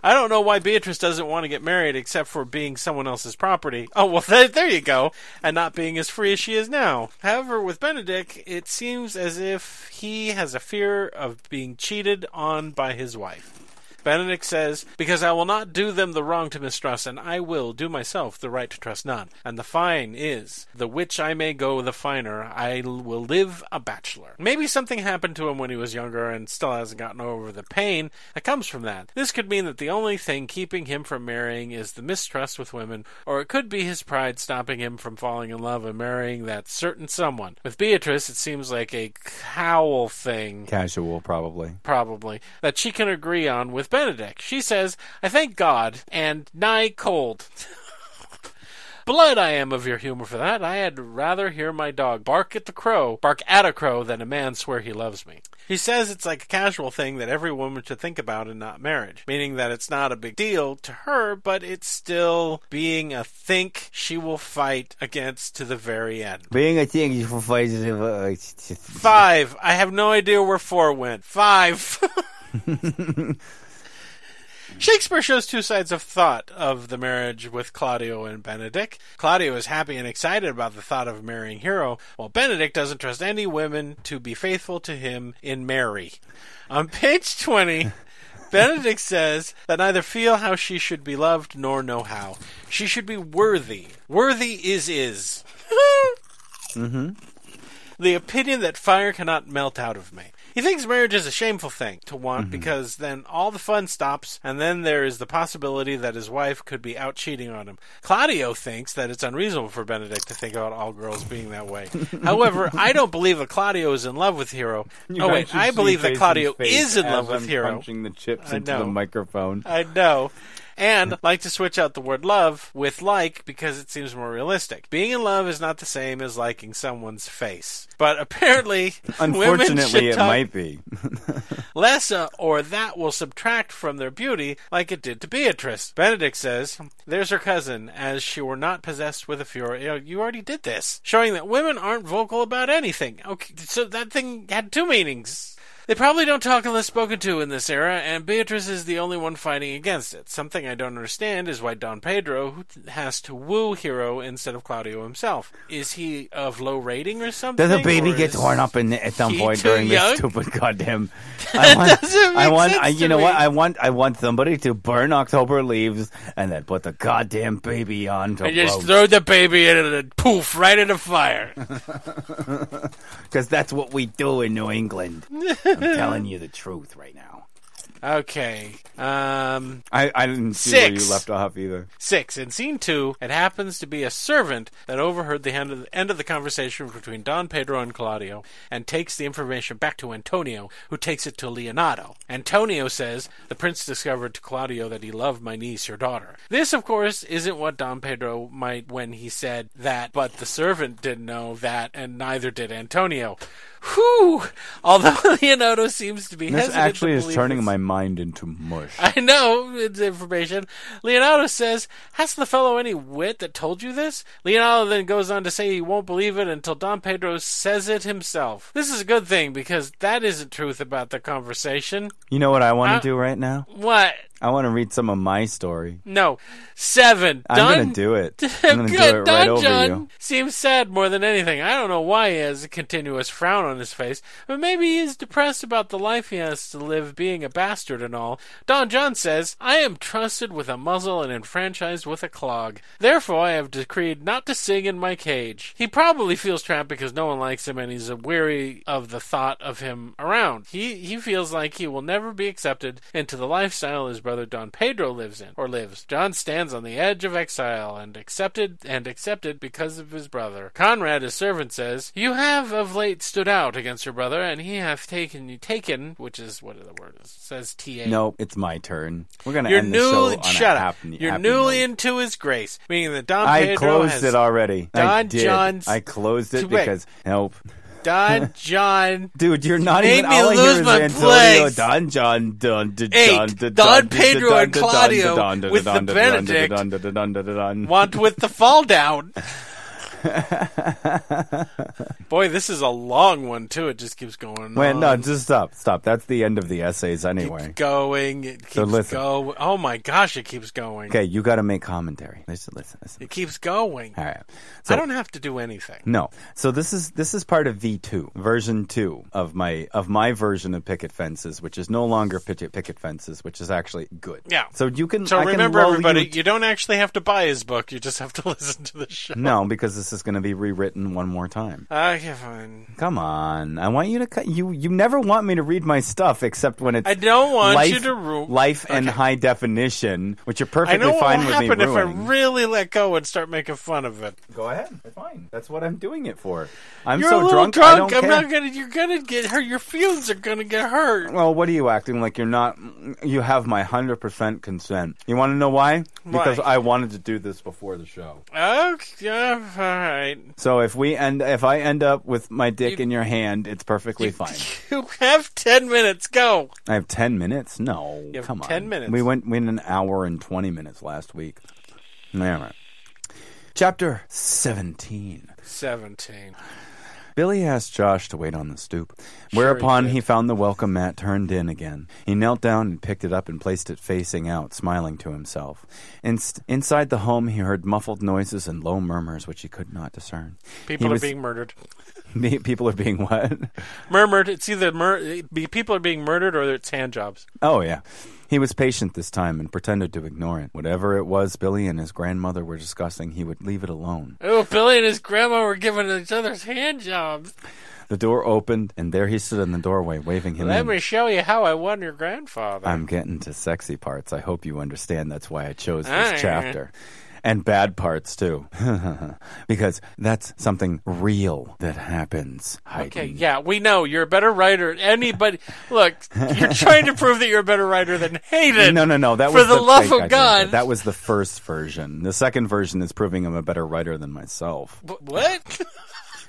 I don't know why Beatrice doesn't want to get married except for being someone else's property. Oh, well, there, there you go. And not being as free as she is now. However, with Benedict, it seems as if he has a fear of being cheated on by his wife. Benedict says, Because I will not do them the wrong to mistrust, and I will do myself the right to trust none. And the fine is, the which I may go the finer, I will live a bachelor. Maybe something happened to him when he was younger and still hasn't gotten over the pain that comes from that. This could mean that the only thing keeping him from marrying is the mistrust with women, or it could be his pride stopping him from falling in love and marrying that certain someone. With Beatrice, it seems like a cowl thing Casual, probably. probably, that she can agree on with Benedict. She says, I thank God, and nigh cold. Blood I am of your humor for that. I had rather hear my dog bark at the crow, bark at a crow, than a man swear he loves me. He says it's like a casual thing that every woman should think about and not marriage, meaning that it's not a big deal to her, but it's still being a think she will fight against to the very end. Being a think thing for fight uh, Five. I have no idea where four went. Five. Shakespeare shows two sides of thought of the marriage with Claudio and Benedict. Claudio is happy and excited about the thought of marrying Hero, while Benedict doesn't trust any women to be faithful to him in Mary. On page 20, Benedict says that neither feel how she should be loved nor know how. She should be worthy. Worthy is is. Mm-hmm. The opinion that fire cannot melt out of me. He thinks marriage is a shameful thing to want mm-hmm. because then all the fun stops, and then there is the possibility that his wife could be out cheating on him. Claudio thinks that it's unreasonable for Benedict to think about all girls being that way. However, I don't believe that Claudio is in love with Hero. oh wait, I believe that Claudio is in love with Hero. Punching the chips into the microphone. I know. And like to switch out the word love with like because it seems more realistic. Being in love is not the same as liking someone's face. But apparently, Unfortunately, it might be. less, uh, or that will subtract from their beauty, like it did to Beatrice. Benedict says, "There's her cousin, as she were not possessed with a fury." You, know, you already did this, showing that women aren't vocal about anything. Okay, so that thing had two meanings. They probably don't talk unless spoken to in this era, and Beatrice is the only one fighting against it. Something I don't understand is why Don Pedro has to woo Hero instead of Claudio himself. Is he of low rating or something? Does a baby get torn up in at some point during young? this stupid goddamn? I want, I want, I, you know what? I want, I want somebody to burn October leaves and then put the goddamn baby on to And just throw the baby in and poof right in the fire. Because that's what we do in New England. I'm telling you the truth right now. Okay. Um, I, I didn't see where you left off either. six. In scene two, it happens to be a servant that overheard the end of the, end of the conversation between Don Pedro and Claudio and takes the information back to Antonio, who takes it to Leonardo. Antonio says, The prince discovered to Claudio that he loved my niece, your daughter. This, of course, isn't what Don Pedro might when he said that, but the servant didn't know that, and neither did Antonio. Whew! Although Leonardo seems to be This actually to is turning this- my mind into mush. I know it's information. Leonardo says, Hasn't the fellow any wit that told you this? Leonardo then goes on to say he won't believe it until Don Pedro says it himself. This is a good thing because that isn't truth about the conversation. You know what I want to do right now? What? I want to read some of my story. No. Seven. I'm Don gonna do it. I'm gonna do Good. it Don right over John you. seems sad more than anything. I don't know why he has a continuous frown on his face, but maybe he's depressed about the life he has to live being a bastard and all. Don John says, I am trusted with a muzzle and enfranchised with a clog. Therefore I have decreed not to sing in my cage. He probably feels trapped because no one likes him and he's weary of the thought of him around. He he feels like he will never be accepted into the lifestyle his brother Don Pedro lives in or lives. John stands on the edge of exile and accepted and accepted because of his brother. Conrad, his servant, says, You have of late stood out against your brother, and he hath taken you taken which is what the word is. Says T A No, it's my turn. We're gonna you're end the show on shut a up. happy, You're happy newly into his grace, meaning that Don Pedro. I Pedro closed it already. I did. John's- I closed it because nope. Don John Dude, you're not Made even me all I hear lose is my Antonio place. Don John Don Don Eight. Don Don Pedro and Claudio with the Benedict want with the fall down. Boy, this is a long one too. It just keeps going. Wait, on. no, just stop, stop. That's the end of the essays anyway. keeps going. It keeps So listen. going. Oh my gosh, it keeps going. Okay, you got to make commentary. Listen, listen, listen. It keeps going. All right. So, I don't have to do anything. No. So this is this is part of V2, version 2 of my of my version of picket fences, which is no longer picket picket fences, which is actually good. Yeah. So you can So I remember, lull everybody, you you don't actually have to buy his book. You just have to listen to the show. No, because this is going to be rewritten one more time. Ah, okay, fine. Come on, I want you to cut. You you never want me to read my stuff except when it's I don't want life, you to ru- life and high definition, which you're I perfectly know what fine will with me happen if I really let go and start making fun of it. Go ahead, it's fine. That's what I'm doing it for. I'm You're so a little drunk. drunk. I don't I'm care. not gonna. You're gonna get hurt. Your feelings are gonna get hurt. Well, what are you acting like you're not? You have my hundred percent consent. You want to know why? Because I wanted to do this before the show. Okay, yeah, right. So if we end, if I end up with my dick You- in your hand, it's perfectly fine. You have ten minutes. Go. I have ten minutes. No, You have come on. 10 minutes. We went we went an hour and twenty minutes last week. All right. Chapter seventeen. Seventeen. Billy asked Josh to wait on the stoop, Sure whereupon he he, found the welcome mat turned in again. He knelt down and picked it up and placed it facing out, smiling to himself. Inside the home, he heard muffled noises and low murmurs which he could not discern. People He are was- being murdered. People are being what? Murmured. It's either mur- people are being murdered or it's hand jobs. Oh, yeah. He was patient this time and pretended to ignore it. Whatever it was Billy and his grandmother were discussing, he would leave it alone. Oh, Billy and his grandma were giving each other's hand jobs. The door opened, and there he stood in the doorway, waving him Let in. me show you how I won your grandfather. I'm getting to sexy parts. I hope you understand that's why I chose this Aye. chapter. And bad parts too. because that's something real that happens. Okay, yeah, we know you're a better writer. Anybody, look, you're trying to prove that you're a better writer than Hayden. No, no, no. That For was the love of. God. That was the first version. The second version is proving I'm a better writer than myself. Wh-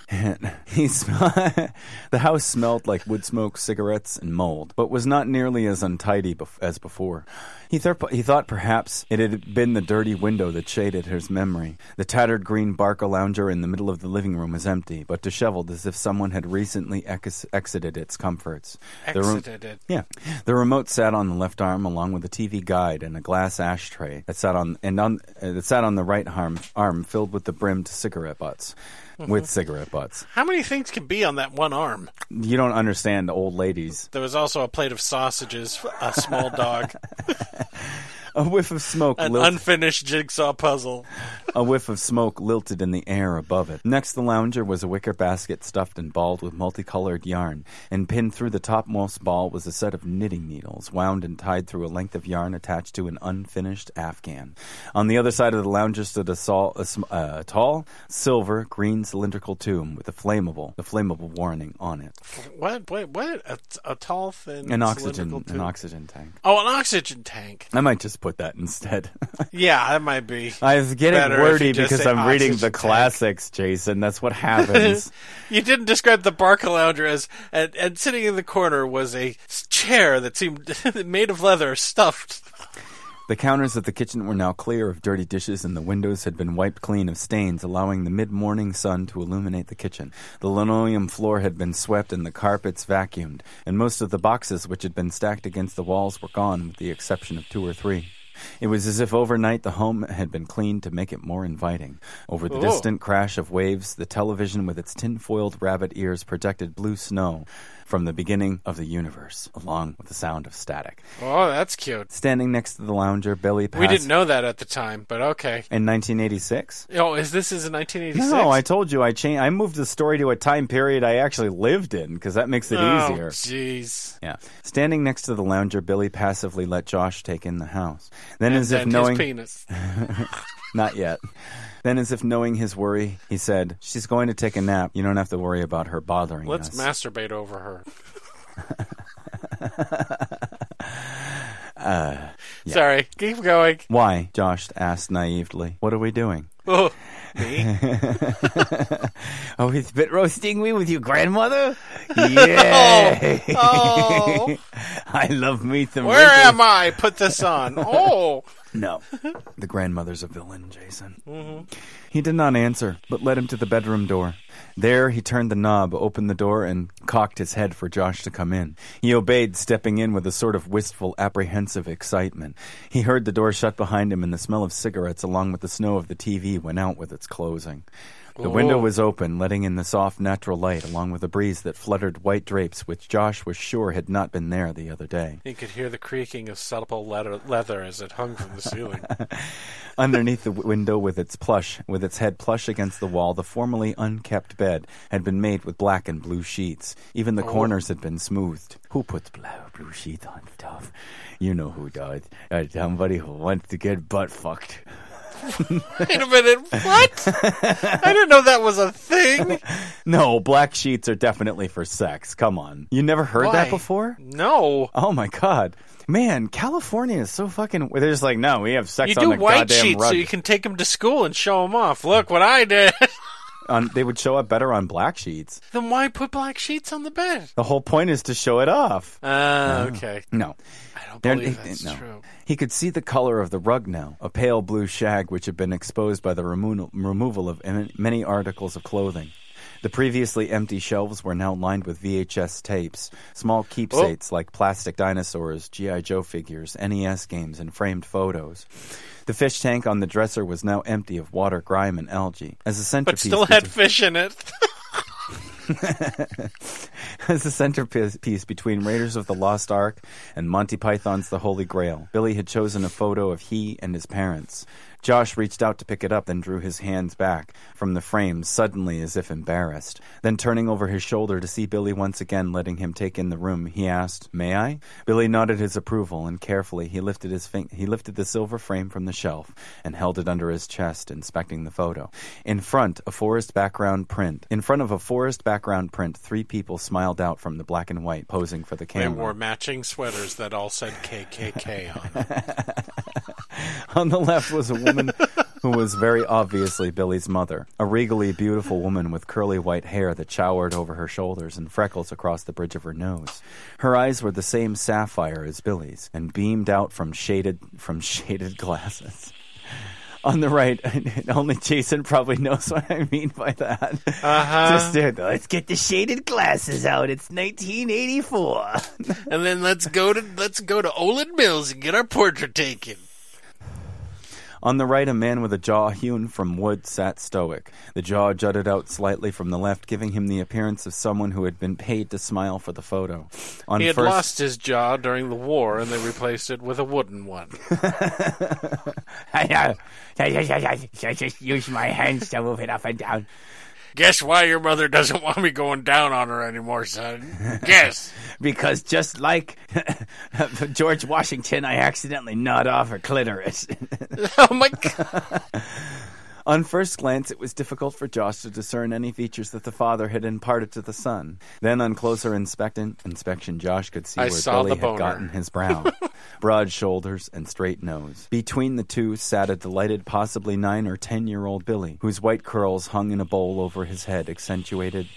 What? he sm- the house smelled like wood smoke, cigarettes, and mold, but was not nearly as untidy bef- as before. He, thir- he thought perhaps it had been the dirty window that shaded his memory. The tattered green Barcalounger in the middle of the living room was empty, but disheveled as if someone had recently ex- exited its comforts. The Exited it. yeah, the remote sat on the left arm, along with a TV guide and a glass ashtray that sat on and on uh, that sat on the right arm, arm filled with the brimmed cigarette butts, with cigarette butts. How many things can be on that one arm? You don't understand, old ladies. There was also a plate of sausages, a small dog, A whiff of smoke, an lilt- unfinished jigsaw puzzle. a whiff of smoke lilted in the air above it. Next the lounger was a wicker basket stuffed and balled with multicolored yarn, and pinned through the topmost ball was a set of knitting needles, wound and tied through a length of yarn attached to an unfinished afghan. On the other side of the lounger stood a, sol- a, sm- uh, tall, silver, green cylindrical tomb with a flammable, the flammable warning on it. What? Wait, what? A, a tall, thin, An oxygen, an oxygen tank. Oh, an oxygen tank. I might just put that instead. Yeah, that might be. I was getting wordy because I'm reading the tank. classics, Jason. That's what happens. You didn't describe the Barcalounger as, and, and sitting in the corner was a chair that seemed made of leather, stuffed. The counters of the kitchen were now clear of dirty dishes, and the windows had been wiped clean of stains, allowing the mid morning sun to illuminate the kitchen. The linoleum floor had been swept and the carpets vacuumed, and most of the boxes which had been stacked against the walls were gone, with the exception of two or three. It was as if overnight the home had been cleaned to make it more inviting. Over the Ooh. distant crash of waves, the television with its tin-foiled rabbit ears projected blue snow from the beginning of the universe, along with the sound of static. Oh, that's cute. Standing next to the lounger, Billy passed. We didn't know that at the time, but okay. In 1986? Oh, is this is in 1986? No, I told you I changed. I moved the story to a time period I actually lived in because that makes it oh, easier. Jeez. Yeah. Standing next to the lounger, Billy passively let Josh take in the house. Then, as if And knowing, his penis. not yet. Then, as if knowing his worry, he said, "She's going to take a nap. You don't have to worry about her bothering Let's us." masturbate over her. Uh, Sorry, keep going. Why? Josh asked naively. What are we doing? Oh, me? Oh, he's bit roasting me with your grandmother? Yeah. Oh, I love me some where wrinkles. am I? Put this on. Oh, No. The grandmother's a villain, Jason. Mm-hmm. He did not answer, but led him to the bedroom door. There, he turned the knob, opened the door, and cocked his head for Josh to come in. He obeyed, stepping in with a sort of wistful, apprehensive excitement. He heard the door shut behind him, and the smell of cigarettes, along with the snow of the TV, went out with its closing. The window was open, letting in the soft natural light, along with a breeze that fluttered white drapes, which Josh was sure had not been there the other day. He could hear the creaking of supple leather, leather as it hung from the ceiling. Underneath the window, with its plush, with its head plush against the wall, the formerly unkept bed had been made with black and blue sheets. Even the corners had been smoothed. Who puts black blue sheets on stuff? You know who does. Uh, somebody who wants to get butt fucked. Wait a minute, what? I didn't know that was a thing. No, black sheets are definitely for sex. Come on, you never heard that before? No. Oh my god, man, California is so fucking. They're just like, no, we have sex You on do the white goddamn sheets rug. so you can take them to school and show them off. Look what I did. on, they would show up better on black sheets. then why put black sheets on the bed? The whole point is to show it off. Ah, okay. No. I don't believe that's no. true. He could see the color of the rug now, a pale blue shag which had been exposed by the remo- removal of m- many articles of clothing. The previously empty shelves were now lined with VHS tapes, small keepsakes like plastic dinosaurs, G.I. Joe figures, NES games, and framed photos. The fish tank on the dresser was now empty of water, grime, and algae. As a centerpiece, But still had fish in it. as the centerpiece between Raiders of the Lost Ark and Monty Python's The Holy Grail. Billy had chosen a photo of he and his parents. Josh reached out to pick it up, then drew his hands back from the frame, suddenly as if embarrassed. Then, turning over his shoulder to see Billy once again letting him take in the room, he asked, May I? Billy nodded his approval, and carefully he lifted, his fin- he lifted the silver frame from the shelf and held it under his chest, inspecting the photo. In front, a forest background print. In front of a forest background print, three people smiled out from the black and white, posing for the camera. They wore matching sweaters that all said KKK on them. On the left was a woman who was very obviously Billy's mother, a regally beautiful woman with curly white hair that showered over her shoulders and freckles across the bridge of her nose. Her eyes were the same sapphire as Billy's and beamed out from shaded from shaded glasses. On the right, only Jason probably knows what I mean by that. Uh-huh. Just uh, let's get the shaded glasses out. It's 1984. And then let's go to let's go to Olan Mills and get our portrait taken. On the right, a man with a jaw hewn from wood sat stoic. The jaw jutted out slightly from the left, giving him the appearance of someone who had been paid to smile for the photo. On He had first, lost his jaw during the war, and they replaced it with a wooden one. I, uh, I just use my hands to move it up and down. Guess why your mother doesn't want me going down on her anymore, son? Guess. Because just like George Washington, I accidentally gnawed off her clitoris. oh my god. On first glance, it was difficult for Josh to discern any features that the father had imparted to the son. Then, on closer inspection, inspection Josh could see I where Billy had gotten his brow, broad shoulders, and straight nose. Between the two sat a delighted, possibly nine or ten-year-old Billy, whose white curls hung in a bowl over his head, accentuated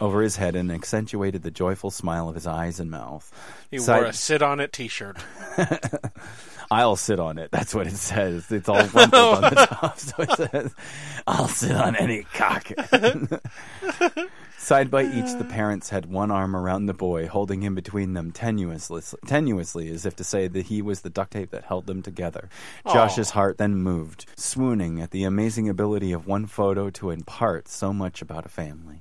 over his head and accentuated the joyful smile of his eyes and mouth. He Side- wore a sit on it t shirt. I'll sit on it. That's what it says. It's all rumpled on the top, so it says, "I'll sit on any cock." Side by each, the parents had one arm around the boy, holding him between them tenuously, tenuously, as if to say that he was the duct tape that held them together. Josh's heart then moved, swooning at the amazing ability of one photo to impart so much about a family.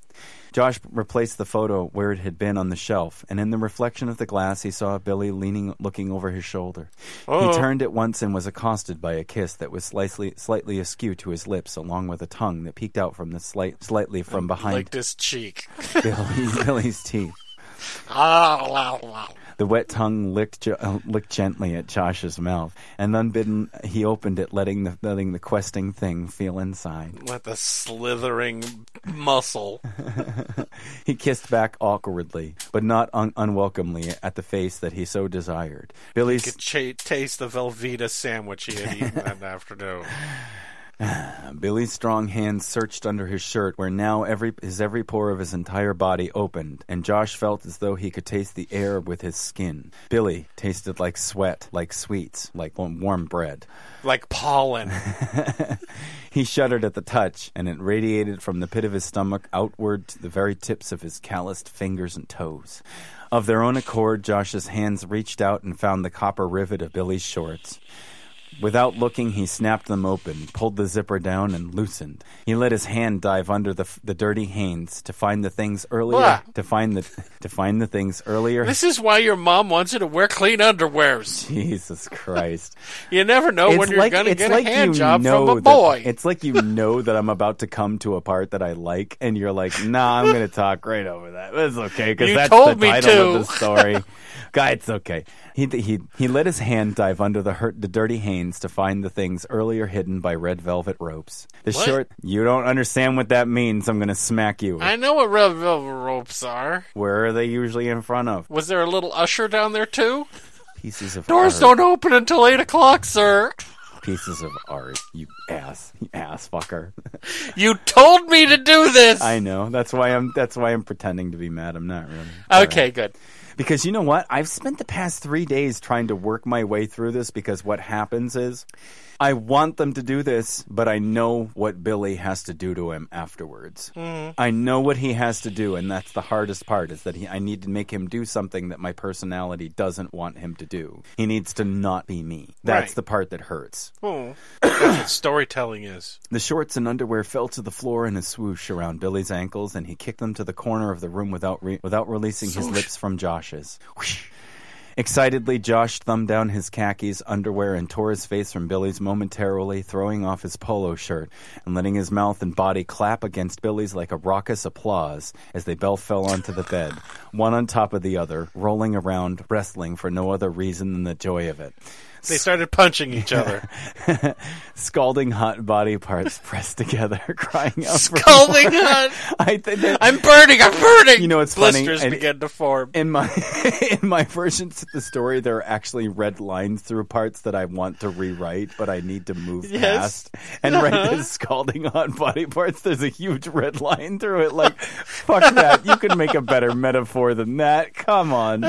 Josh replaced the photo where it had been on the shelf, and in the reflection of the glass, he saw Billy leaning, looking over his shoulder. Oh. He turned at once and was accosted by a kiss that was slightly, slightly askew to his lips, along with a tongue that peeked out from the slight, slightly from behind Like this cheek. Billy, Billy's teeth. Ah, The wet tongue licked, jo- uh, licked gently at Josh's mouth, and unbidden, he opened it, letting the letting the questing thing feel inside. Let the slithering muscle. He kissed back awkwardly, but not un- unwelcomely, at the face that he so desired. Billy's Could cha- taste the Velveeta sandwich he had eaten that afternoon. Billy's strong hands searched under his shirt, where now every his every pore of his entire body opened, and Josh felt as though he could taste the air with his skin. Billy tasted like sweat, like sweets, like warm bread. Like pollen. He shuddered at the touch, and it radiated from the pit of his stomach outward to the very tips of his calloused fingers and toes. Of their own accord, Josh's hands reached out and found the copper rivet of Billy's shorts. Without looking, he snapped them open, pulled the zipper down, and loosened. He let his hand dive under the the dirty Hanes to find the things earlier. To find the to find the things earlier. this is why your mom wants you to wear clean underwears. Jesus Christ! You never know when you're going to get a hand job from a that- boy. It's like you know that I'm about to come to a part that I like, and you're like, "Nah, I'm going to talk right over that. It's okay because that's the title of the story." Guy, it's okay. He he he let his hand dive under the hurt, the dirty Hanes to find the things earlier hidden by red velvet ropes. The What? short. You don't understand what that means. I'm going to smack you. I know what red velvet ropes are. Where are they usually in front of? Was there a little usher down there too? Pieces of Doors art. don't open until eight o'clock, sir. Pieces of art. You ass. You ass fucker. You told me to do this. I know. That's why I'm. That's why I'm pretending to be mad. I'm not really. okay, good. Because you know what? I've spent the past three days trying to work my way through this. Because what happens is, I want them to do this, but I know what Billy has to do to him afterwards. Mm-hmm. I know what he has to do, and that's the hardest part. Is that he, I need to make him do something that my personality doesn't want him to do. He needs to not be me. That's Right. the part that hurts. Oh, that's what storytelling is. The shorts and underwear fell to the floor in a swoosh around Billy's ankles, and he kicked them to the corner of the room without re- without releasing his lips from Josh's. Whoosh. Excitedly, Josh thumbed down his khakis, underwear, and tore his face from Billy's momentarily, throwing off his polo shirt and letting his mouth and body clap against Billy's like a raucous applause as they both fell onto the bed, one on top of the other, rolling around, wrestling for no other reason than the joy of it. They started punching each other. Scalding hot body parts pressed together, crying out Scalding hot. I think that I'm burning. I'm burning. You know what's funny? Blisters began to form. in my in my versions of the story, there are actually red lines through parts that I want to rewrite, but I need to move Yes. past and write this uh-huh. scalding hot body parts. There's a huge red line through it. Like, fuck that. You can make a better metaphor than that. Come on.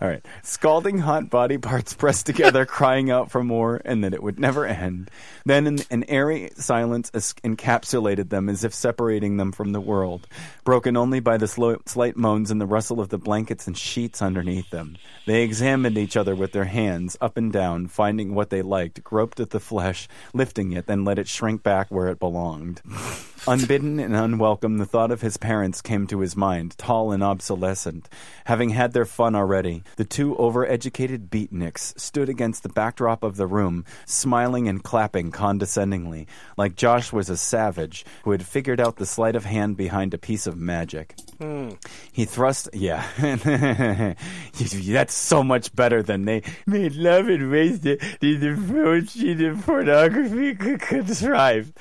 All right. Scalding hot body parts pressed together, crying out for more, and that it would never end. Then an, an airy silence es- encapsulated them as if separating them from the world, broken only by the slow, slight moans and the rustle of the blankets and sheets underneath them. They examined each other with their hands up and down, finding what they liked, groped at the flesh, lifting it, then let it shrink back where it belonged. Unbidden and unwelcome, the thought of his parents came to his mind, tall and obsolescent. Having had their fun already, the two overeducated beatniks stood against the backdrop of the room, smiling and clapping condescendingly, like Josh was a savage who had figured out the sleight of hand behind a piece of magic. He thrust, yeah, that's so much better than they made love in ways that the approach to pornography could contrive.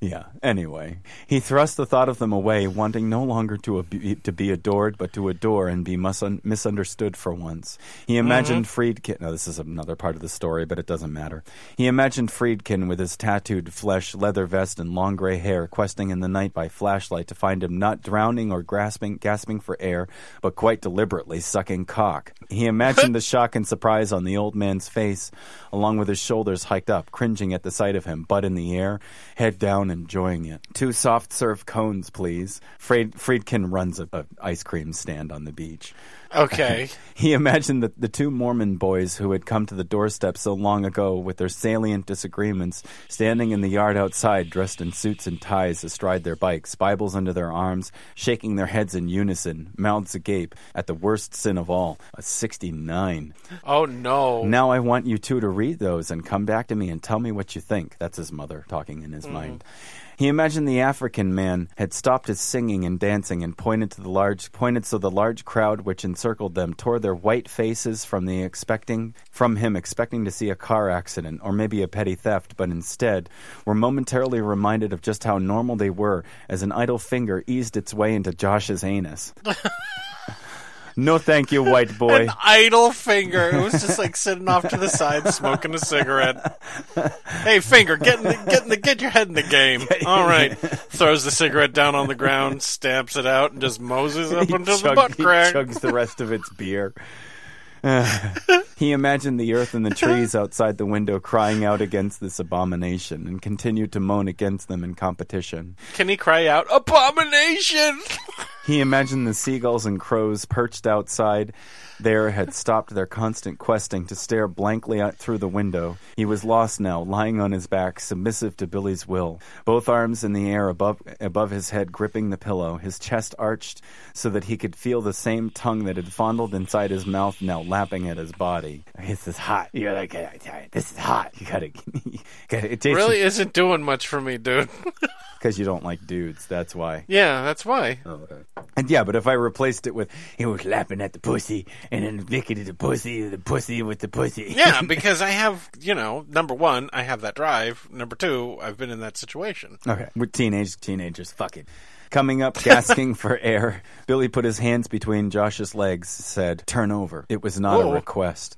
Yeah. Anyway, he thrust the thought of them away, wanting no longer to ab- to be adored, but to adore and be misun- misunderstood for once. He mm-hmm. imagined Friedkin. No, this is another part of the story, but it doesn't matter. He imagined Friedkin with his tattooed flesh, leather vest, and long gray hair, questing in the night by flashlight to find him not drowning or grasping, gasping for air, but quite deliberately sucking cock. He imagined the shock and surprise on the old man's face, along with his shoulders hiked up, cringing at the sight of him, butt in the air, head down, enjoying it. Two soft serve cones, please. Fried- Friedkin runs a, a ice cream stand on the beach. Okay. He imagined that the two Mormon boys who had come to the doorstep so long ago with their salient disagreements, standing in the yard outside, dressed in suits and ties astride their bikes, Bibles under their arms, shaking their heads in unison, mouths agape, at the worst sin of all, a 69. Oh no. Now I want you two to read those and come back to me and tell me what you think. That's his mother talking in his mm-hmm. mind. He imagined the African man had stopped his singing and dancing and pointed to the large pointed so the large crowd which encircled them tore their white faces from the expecting from him expecting to see a car accident or maybe a petty theft, but instead were momentarily reminded of just how normal they were as an idle finger eased its way into Josh's anus. No, thank you, white boy. An idle finger. It was just like sitting off to the side, smoking a cigarette. Hey, finger, get in the, get in the, get your head in the game. All right. Throws the cigarette down on the ground, stamps it out, and just moses up He into the butt crack. chugs the rest of its beer. he imagined the earth and the trees outside the window crying out against this abomination and continued to moan against them in competition. Can he cry out, "Abomination"? He imagined the seagulls and crows perched outside there had stopped their constant questing to stare blankly out through the window. He was lost now, lying on his back, submissive to Billy's will, both arms in the air above above his head, gripping the pillow, his chest arched so that he could feel the same tongue that had fondled inside his mouth now lapping at his body. This is hot. You're like, this is hot. You gotta, you gotta it really isn't doing much for me, dude. because you don't like dudes. That's why. yeah, that's why. Okay. And yeah, but if I replaced it with He was lapping at the pussy, and then Vicky did the pussy, the pussy with the pussy. Yeah, because I have, you know, number one, I have that drive. Number two, I've been in that situation. Okay. We're teenage teenagers. Fuck it. Coming up, gasping for air, Billy put his hands between Josh's legs, said, Turn over. It was not Whoa. a request.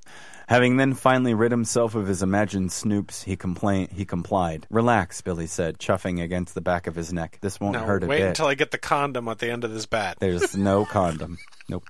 Having then finally rid himself of his imagined snoops, he, complain- he complied. Relax, Billy said, chuffing against the back of his neck. This won't Now, hurt a wait bit. until I get the condom at the end of this bat. There's no condom. Nope.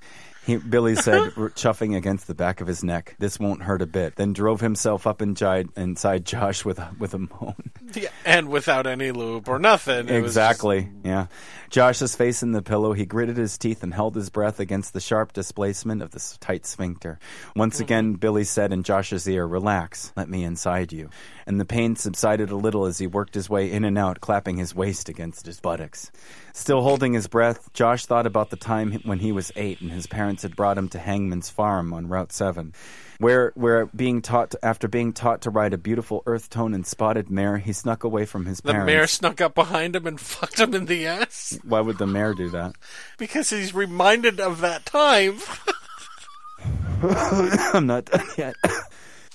He, Billy said, chuffing against the back of his neck. This won't hurt a bit. Then drove himself up inside, inside Josh with a, with a moan. Yeah, and without any lube or nothing. It was Exactly. Yeah. Josh's face in the pillow, he gritted his teeth and held his breath against the sharp displacement of the tight sphincter. Once Mm-hmm. again, Billy said in Josh's ear, Relax, let me inside you. And the pain subsided a little as he worked his way in and out, clapping his waist against his buttocks. Still holding his breath, Josh thought about the time when he was eight and his parents had brought him to Hangman's farm on Route 7. Where, where being taught to, after being taught to ride a beautiful earth tone and spotted mare, he snuck away from his parents. The parents. mayor snuck up behind him and fucked him in the ass Why would the mayor do that? because he's reminded of that time. I'm not done yet.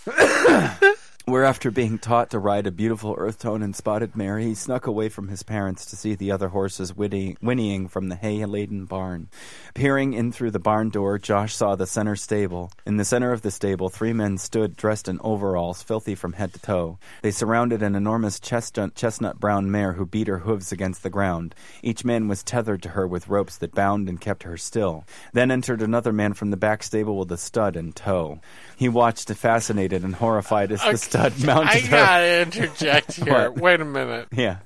Where after being taught to ride a beautiful earth tone and spotted mare, he snuck away from his parents to see the other horses whinnying from the hay-laden barn. Peering in through the barn door, Josh saw the center stable. In the center of the stable, three men stood dressed in overalls, filthy from head to toe. They surrounded an enormous chestnut, brown mare who beat her hooves against the ground. Each man was tethered to her with ropes that bound and kept her still. Then entered another man from the back stable with a stud in tow. He watched, it fascinated and horrified, as the stud mounted I her. gotta interject here. Wait a minute. Yeah,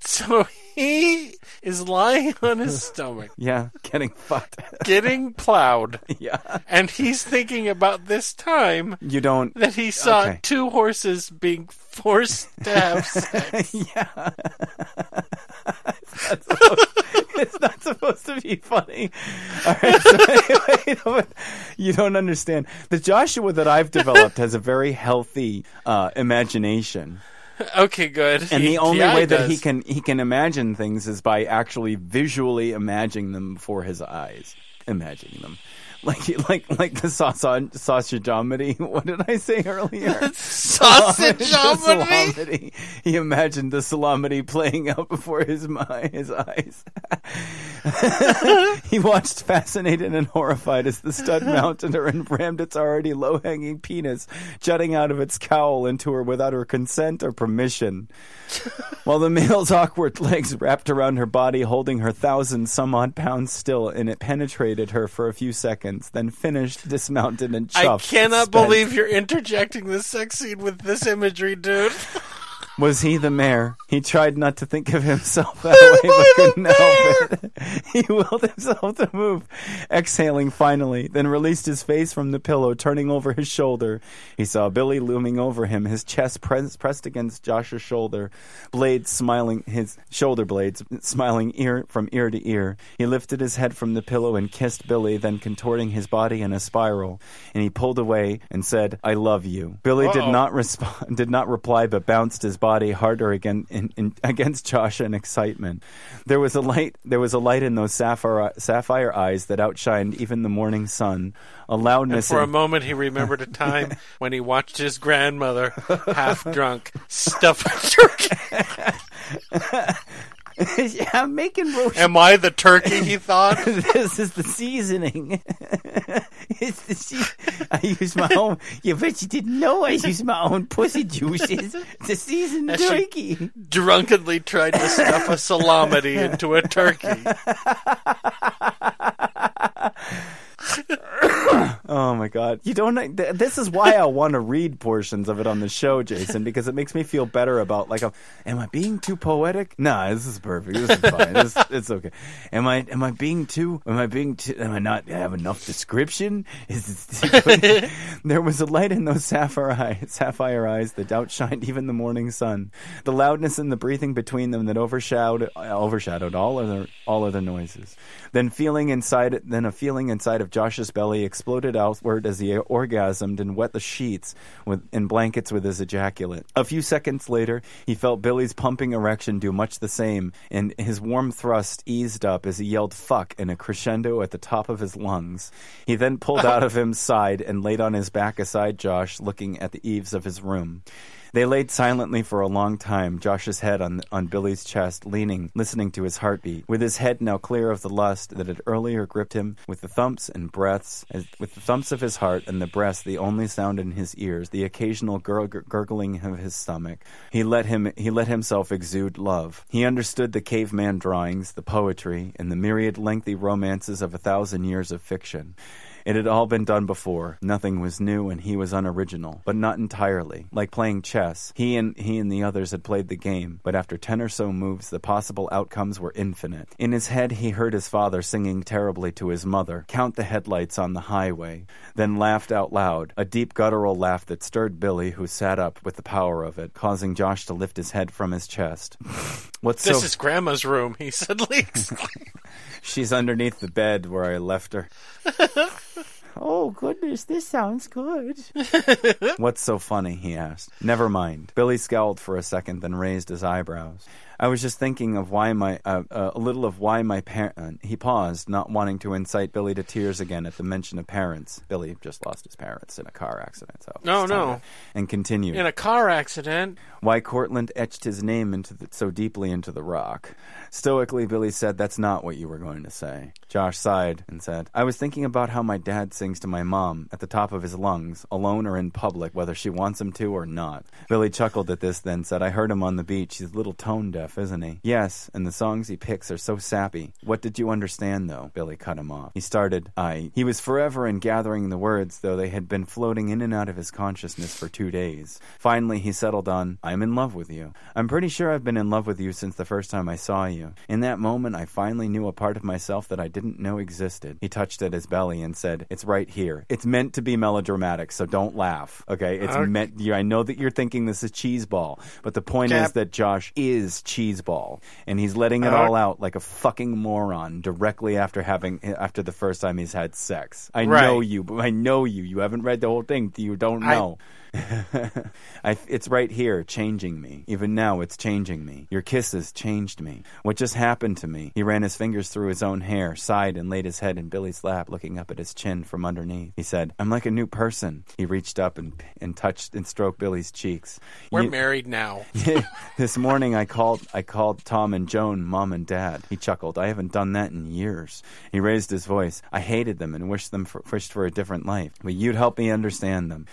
So he is lying on his stomach, yeah, getting fucked. getting plowed, yeah, and he's thinking about this time you don't. that he saw Okay. two horses being forced to have sex. yeah. It's not supposed- it's not supposed to be funny. All right, so anyway, you, know you don't understand. The Joshua that I've developed has a very healthy uh, imagination, Okay, good. and He- the only yeah, way that he can he can imagine things is by actually visually imagining them before his eyes, imagining them. Like like like the sausage sausageomedy. What did I say earlier? sausage. He imagined the salomedy playing out before his mi- his eyes. he watched fascinated and horrified as the stud mounted her and rammed its already low hanging penis jutting out of its cowl into her without her consent or permission. While the male's awkward legs wrapped around her body, holding her thousand some odd pounds still, and it penetrated her for a few seconds, then finished, dismounted, and chuffed. I cannot believe you're interjecting this sex scene with this imagery, dude. Was he the mayor? He tried not to think of himself that way, but couldn't help it. He willed himself to move, exhaling finally, then released his face from the pillow, turning over his shoulder. He saw Billy looming over him, his chest press, pressed against Josh's shoulder, blades smiling, his shoulder blades smiling ear from ear to ear. He lifted his head from the pillow and kissed Billy, then contorting his body in a spiral, and he pulled away and said, "I love you." Billy did Uh-oh. not respond, did not reply, but bounced his body harder again in, in, against Josh in excitement. There was a light. There was a light in those sapphire sapphire eyes that outshined even the morning sun. A loudness. For a moment, he remembered a time when he watched his grandmother, half drunk, stuff a turkey. I'm making roast. Am I the turkey? He thought. this is the seasoning. it's the se- I use my own. You bet you didn't know I use my own pussy juices to season As she- turkey. Drunkenly tried to stuff a salomedy into a turkey. Oh my god! You don't. th- This is why I want to read portions of it on the show, Jason, because it makes me feel better about like, am I being too poetic? Nah, this is perfect. This is fine. this, it's okay. Am I? Am I being too? Am I being too? Am I not have enough description? Is there was a light in those sapphire eyes, sapphire eyes that outshined even the morning sun. The loudness and the breathing between them that overshadowed overshadowed all other all other noises. Then feeling inside, then a feeling inside of Josh's belly exploded outward as he orgasmed and wet the sheets with in blankets with his ejaculate. A few seconds later, he felt Billy's pumping erection do much the same, and his warm thrust eased up as he yelled "fuck" in a crescendo at the top of his lungs. He then pulled out of his side and laid on his back aside Josh, looking at the eaves of his room. They laid silently for a long time, Josh's head on on Billy's chest, leaning, listening to his heartbeat, with his head now clear of the lust that had earlier gripped him, with the thumps and breaths, with the thumps of his heart and the breaths the only sound in his ears, the occasional gurg- gurgling of his stomach. He let him he let himself exude love. He understood the caveman drawings, the poetry, and the myriad lengthy romances of a thousand years of fiction. It had all been done before. Nothing was new, and he was unoriginal, but not entirely. Like playing chess, he and he and the others had played the game, but after ten or so moves, the possible outcomes were infinite. In his head, he heard his father singing terribly to his mother, "Count the headlights on the highway," then laughed out loud, a deep guttural laugh that stirred Billy, who sat up with the power of it, causing Josh to lift his head from his chest. What's This so? is Grandma's room, he suddenly exclaimed. She's underneath the bed where I left her. Oh goodness, this sounds good. What's so funny? he asked. Never mind. Billy scowled for a second, then raised his eyebrows. I was just thinking of why my uh, uh, a little of why my parent. He paused, not wanting to incite Billy to tears again at the mention of parents. Billy just lost his parents in a car accident. So No, no. And continued. In a car accident. why Cortland etched his name into the, so deeply into the rock. Stoically, Billy said, "That's not what you were going to say." Josh sighed and said, "I was thinking about how my dad sings to my mom at the top of his lungs, alone or in public, whether she wants him to or not." Billy chuckled at this, then said, "I heard him on the beach. He's a little tone deaf, isn't he?" "Yes, and the songs he picks are so sappy." "What did you understand, though?" Billy cut him off. He started, "I." He was forever in gathering the words, though they had been floating in and out of his consciousness for two days. Finally, he settled on, "I'm in love with you. I'm pretty sure I've been in love with you since the first time I saw you." In that moment, I finally knew a part of myself that I didn't know existed. He touched at his belly and said, "It's right here. It's meant to be melodramatic, so don't laugh. Okay? It's Okay. meant. You, I know that you're thinking this is cheeseball, but the point is that Josh is cheeseball, and he's letting it Uh, all out like a fucking moron directly after having after the first time he's had sex. I Right. know you, but I know you. You haven't read the whole thing. You don't know. I, it's right here, changing me. Even now, it's changing me. Your kisses changed me. What just happened to me? He ran his fingers through his own hair, sighed, and laid his head in Billy's lap, looking up at his chin from underneath. He said, I'm like a new person. He reached up and, and touched and stroked Billy's cheeks. We're You- married now. this morning I called I called Tom and Joan mom and dad. He chuckled. I haven't done that in years. He raised his voice. I hated them and wished them for, wished for a different life. But you'd help me understand them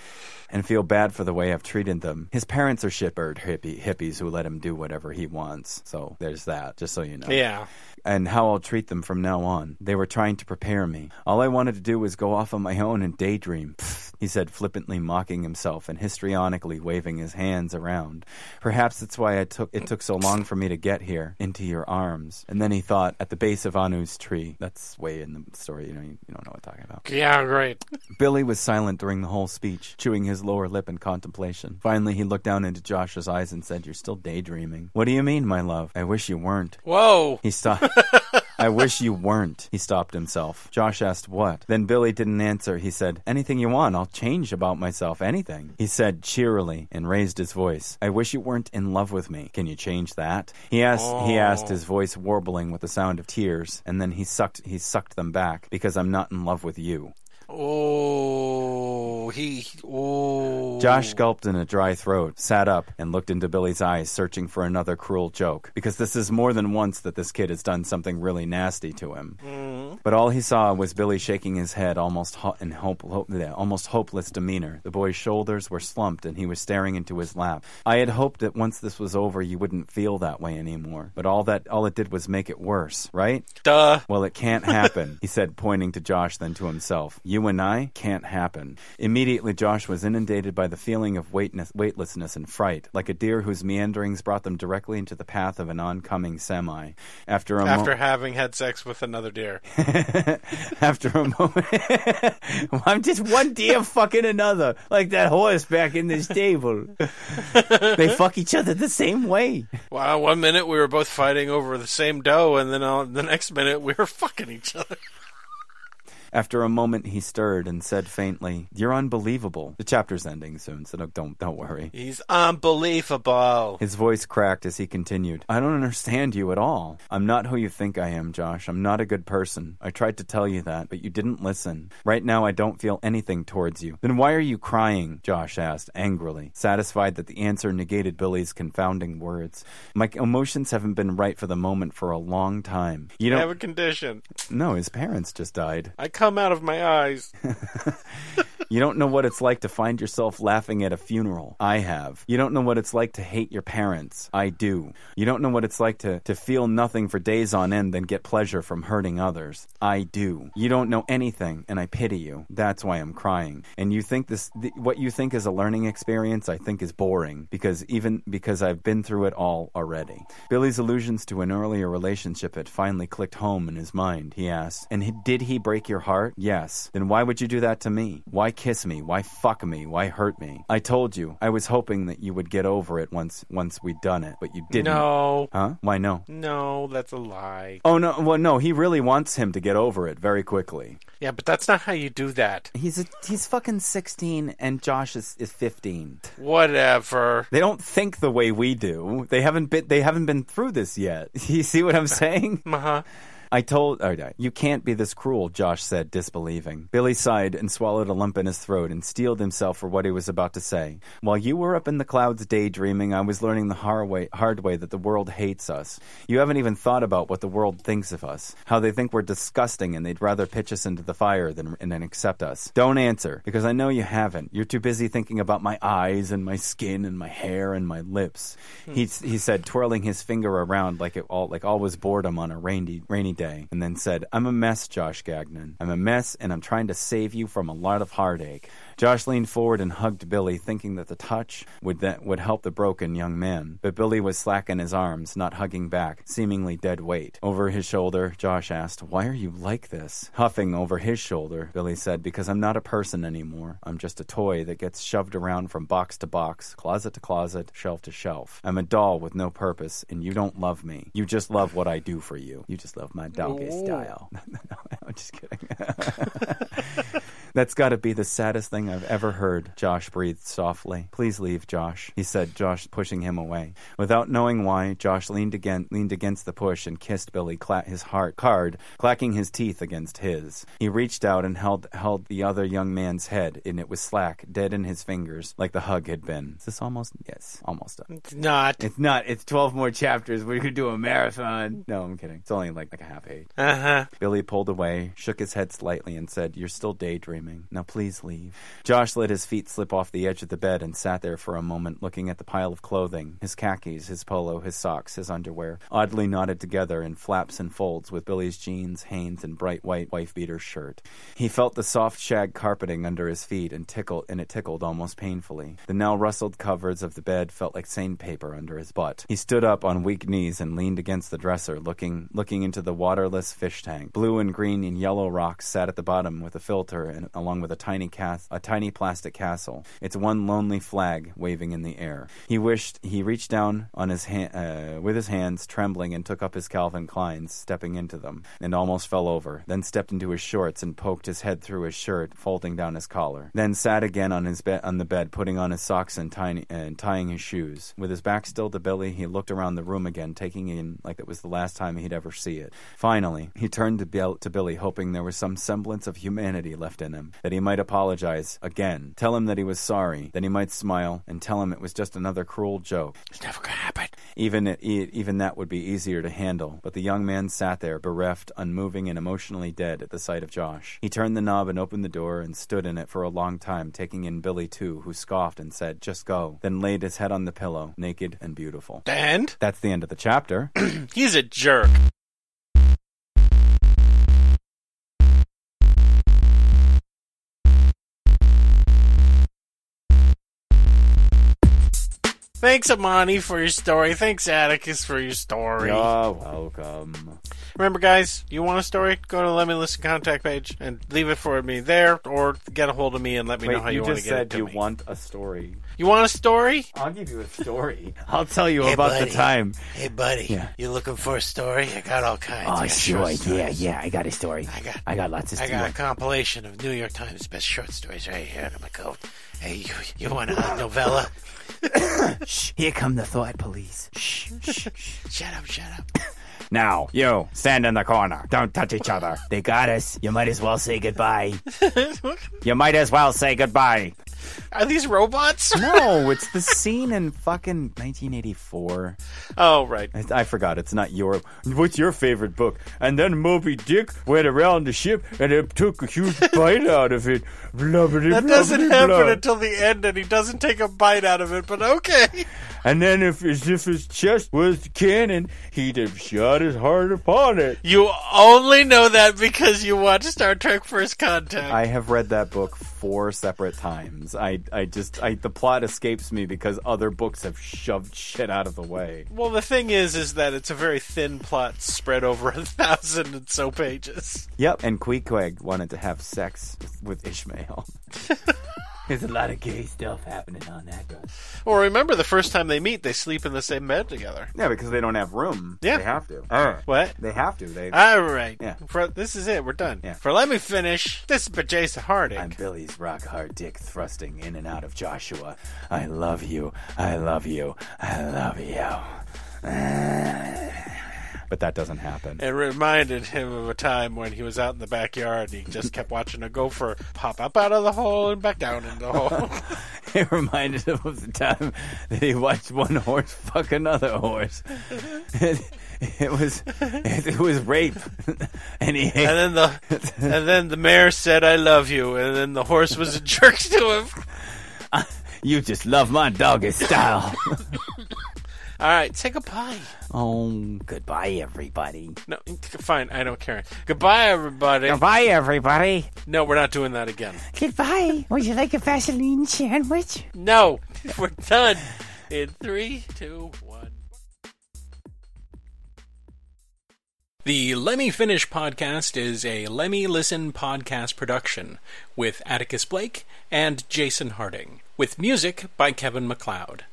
and feel bad for the way I've treated them. His parents are shitbird hippie, hippies who let him do whatever he wants. So there's that, just so you know Yeah. and how I'll treat them from now on. They were trying to prepare me. All I wanted to do was go off on my own and daydream. Pfft, he said, flippantly mocking himself and histrionically waving his hands around. Perhaps that's why I took it took so long for me to get here, into your arms. And then he thought, at the base of Anu's tree. That's way in the story. You know, you, you don't know what I'm talking about. Yeah, great. Billy was silent during the whole speech, chewing his lower lip in contemplation. Finally, he looked down into Josh's eyes and said, You're still daydreaming. What do you mean, my love? I wish you weren't. Whoa. He stopped. I wish you weren't. He stopped himself. Josh asked what. Then Billy didn't answer. He said, Anything you want. I'll change about myself. Anything. He said cheerily and raised his voice. I wish you weren't in love with me. Can you change that? He asked he asked his voice warbling with the sound of tears, and then he sucked he sucked them back because I'm not in love with you. Oh. He. Oh. Josh gulped in a dry throat, sat up, and looked into Billy's eyes, searching for another cruel joke. Because this is more than once that this kid has done something really nasty to him. Mm. But all he saw was Billy shaking his head, almost ho- in hope, hope, almost hopeless demeanor. The boy's shoulders were slumped, and he was staring into his lap. I had hoped that once this was over, you wouldn't feel that way anymore. But all that, all it did was make it worse, right? Duh. Well, it can't happen, he said, pointing to Josh, then to himself. You and I can't happen. Immediately, Josh was inundated by the feeling of weightness, weightlessness and fright, like a deer whose meanderings brought them directly into the path of an oncoming semi. After a mo- After having had sex with another deer. after a moment, I'm just one deer fucking another, like that horse back in this stable. they fuck each other the same way. Wow, one minute we were both fighting over the same dough, and then uh, the next minute we were fucking each other. After a moment, he stirred and said faintly, "You're unbelievable." The chapter's ending soon, so don't don't, don't worry. He's unbelievable. His voice cracked as he continued. I don't understand you at all. I'm not who you think I am, Josh. I'm not a good person. I tried to tell you that, but you didn't listen. Right now, I don't feel anything towards you. Then why are you crying? Josh asked angrily, satisfied that the answer negated Billy's confounding words. My emotions haven't been right for the moment for a long time. You don't. have a condition. no, his parents just died. I come out of my eyes. You don't know what it's like to find yourself laughing at a funeral. I have. You don't know what it's like to hate your parents. I do. You don't know what it's like to, to feel nothing for days on end, then get pleasure from hurting others. I do. You don't know anything, and I pity you. That's why I'm crying. And you think this, th- what you think is a learning experience, I think is boring because even because I've been through it all already. Billy's allusions to an earlier relationship had finally clicked home in his mind. He asked, "And did he break your heart?" Yes. Then why would you do that to me? Why kiss me? Why fuck me? Why hurt me? I told you. I was hoping that you would get over it once once we'd done it, but you didn't. No. Huh? Why no? No, that's a lie. Oh no. Well, no. He really wants him to get over it very quickly. Yeah, but that's not how you do that. He's a, he's fucking sixteen, and Josh is, is fifteen. Whatever. They don't think the way we do. They haven't been they haven't been through this yet. You see what I'm saying? Uh huh. I told, oh, you can't be this cruel, Josh said, disbelieving. Billy sighed and swallowed a lump in his throat and steeled himself for what he was about to say. While you were up in the clouds daydreaming, I was learning the hard way, hard way that the world hates us. You haven't even thought about what the world thinks of us, how they think we're disgusting and they'd rather pitch us into the fire than, and accept us. Don't answer, because I know you haven't. You're too busy thinking about my eyes and my skin and my hair and my lips. He, he said, twirling his finger around like it all, like all was boredom on a rainy, rainy day, and then said, I'm a mess, Josh Gagnon. I'm a mess, and I'm trying to save you from a lot of heartache. Josh leaned forward and hugged Billy, thinking that the touch would that would help the broken young man. But Billy was slack in his arms, not hugging back, seemingly dead weight. Over his shoulder, Josh asked, "Why are you like this?" Huffing over his shoulder, Billy said, "Because I'm not a person anymore. I'm just a toy that gets shoved around from box to box, closet to closet, shelf to shelf. I'm a doll with no purpose, and you don't love me. You just love what I do for you. You just love my doggy Ooh. style." no, I'm just kidding. That's got to be the saddest thing I've ever heard, Josh breathed softly. Please leave, Josh, he said, Josh pushing him away. Without knowing why, Josh leaned again leaned against the push and kissed Billy cla- his heart card, clacking his teeth against his. He reached out and held held the other young man's head, and it was slack, dead in his fingers, like the hug had been. Is this almost yes, almost done. It's not. It's not. It's twelve more chapters. We could do a marathon. No, I'm kidding. It's only like like a half page. Uh huh. Billy pulled away, shook his head slightly, and said, You're still daydreaming. Now please leave. Josh let his feet slip off the edge of the bed and sat there for a moment looking at the pile of clothing his khakis, his polo, his socks, his underwear, oddly knotted together in flaps and folds with Billy's jeans, Hanes, and bright white wife beater shirt. He felt the soft shag carpeting under his feet and tickled and it tickled almost painfully. The now rustled covers of the bed felt like sandpaper under his butt. He stood up on weak knees and leaned against the dresser, looking looking into the waterless fish tank. Blue and green and yellow rocks sat at the bottom with a filter and along with a tiny cas- a tiny plastic castle, its one lonely flag waving in the air. He wished he reached down on his hand uh, with his hands trembling and took up his Calvin Kleins, stepping into them, and almost fell over. Then stepped into his shorts and poked his head through his shirt, folding down his collar. Then sat again on his bed on the bed, putting on his socks and, tiny, and tying his shoes. With his back still to Billy, he looked around the room again, taking in like it was the last time he'd ever see it. Finally, he turned to, Bill, to Billy, hoping there was some semblance of humanity left in him, that he might apologize again. Tell him that he was sorry, then he might smile, and tell him it was just another cruel joke. It's never gonna happen. Even it, even that would be easier to handle. But the young man sat there, bereft, unmoving, and emotionally dead at the sight of Josh. He turned the knob and opened the door and stood in it for a long time, taking in Billy too, who scoffed and said, "Just go." Then laid his head on the pillow, naked and beautiful. And That's the end of the chapter. he's a jerk. Thanks, Imani, for your story. Thanks, Atticus, for your story. You're welcome. Remember, guys, you want a story? Go to the Let Me Listen contact page and leave it for me there, or get a hold of me and let me know how you, you want just to get it said you me. want a story. You want a story? I'll give you a story. I'll tell you Hey, about buddy. the time. Hey, buddy. Yeah. You looking for a story? I got all kinds. Oh, I Oh, got sure. Yeah, yeah. I got a story. I got- I got lots of I got a compilation of New York Times best short stories right here in my coat. Hey, you, you want a novella? Shh. Here come the thought police. Shh, shh, shh. Shut up, shut up. Now, you, stand in the corner. Don't touch each other. They got us. You might as well say goodbye. you might as well say goodbye. Are these robots? No, it's the scene in fucking 1984. oh, right. I, I forgot. It's not your. What's your favorite book? And then Moby Dick went around the ship and it took a huge bite out of it. Blah, That doesn't happen blah. until the end, and he doesn't take a bite out of it, but okay. And then, if as if his chest was cannon, he'd have shot his heart upon it. You only know that because you watched Star Trek First Contact. I have read that book four separate times. I, I just, I, the plot escapes me because other books have shoved shit out of the way. well, the thing is, is that it's a very thin plot spread over a thousand and so pages. Yep. And Queequeg wanted to have sex with, with Ishmael. There's a lot of gay stuff happening on that guy. Well, remember the first time they meet, they sleep in the same bed together. Yeah, because they don't have room. Yeah. They have to. All right. What? They have to. They. All right. Yeah. For, this is it. We're done. Yeah. For let me finish. This is by Jason Harding. I'm Billy's rock hard dick thrusting in and out of Joshua. I love you. I love you. I love you. Uh. But that doesn't happen. It reminded him of a time when he was out in the backyard and he just kept watching a gopher pop up out of the hole and back down in the hole. It reminded him of the time that he watched one horse fuck another horse. It, it was it, was rape, and he and then the and then the mayor said, "I love you," and then the horse was a jerk to him. you just love my doggy style. All right, say goodbye. oh, Goodbye, everybody. No, fine, I don't care. Goodbye, everybody. Goodbye, everybody. No, we're not doing that again. Goodbye. Would you like a Vaseline sandwich? No, we're done. In three, two, one. The Lemme Finish podcast is a Lemme Listen podcast production with Atticus Blake and Jason Harding, with music by Kevin MacLeod.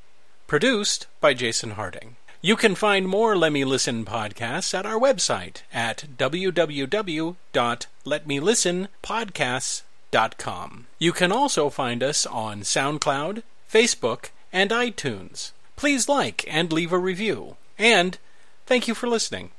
Produced by Jason Harding. You can find more Let Me Listen podcasts at our website at www.letmelistenpodcasts.com. You can also find us on SoundCloud, Facebook, and iTunes. Please like and leave a review. And thank you for listening.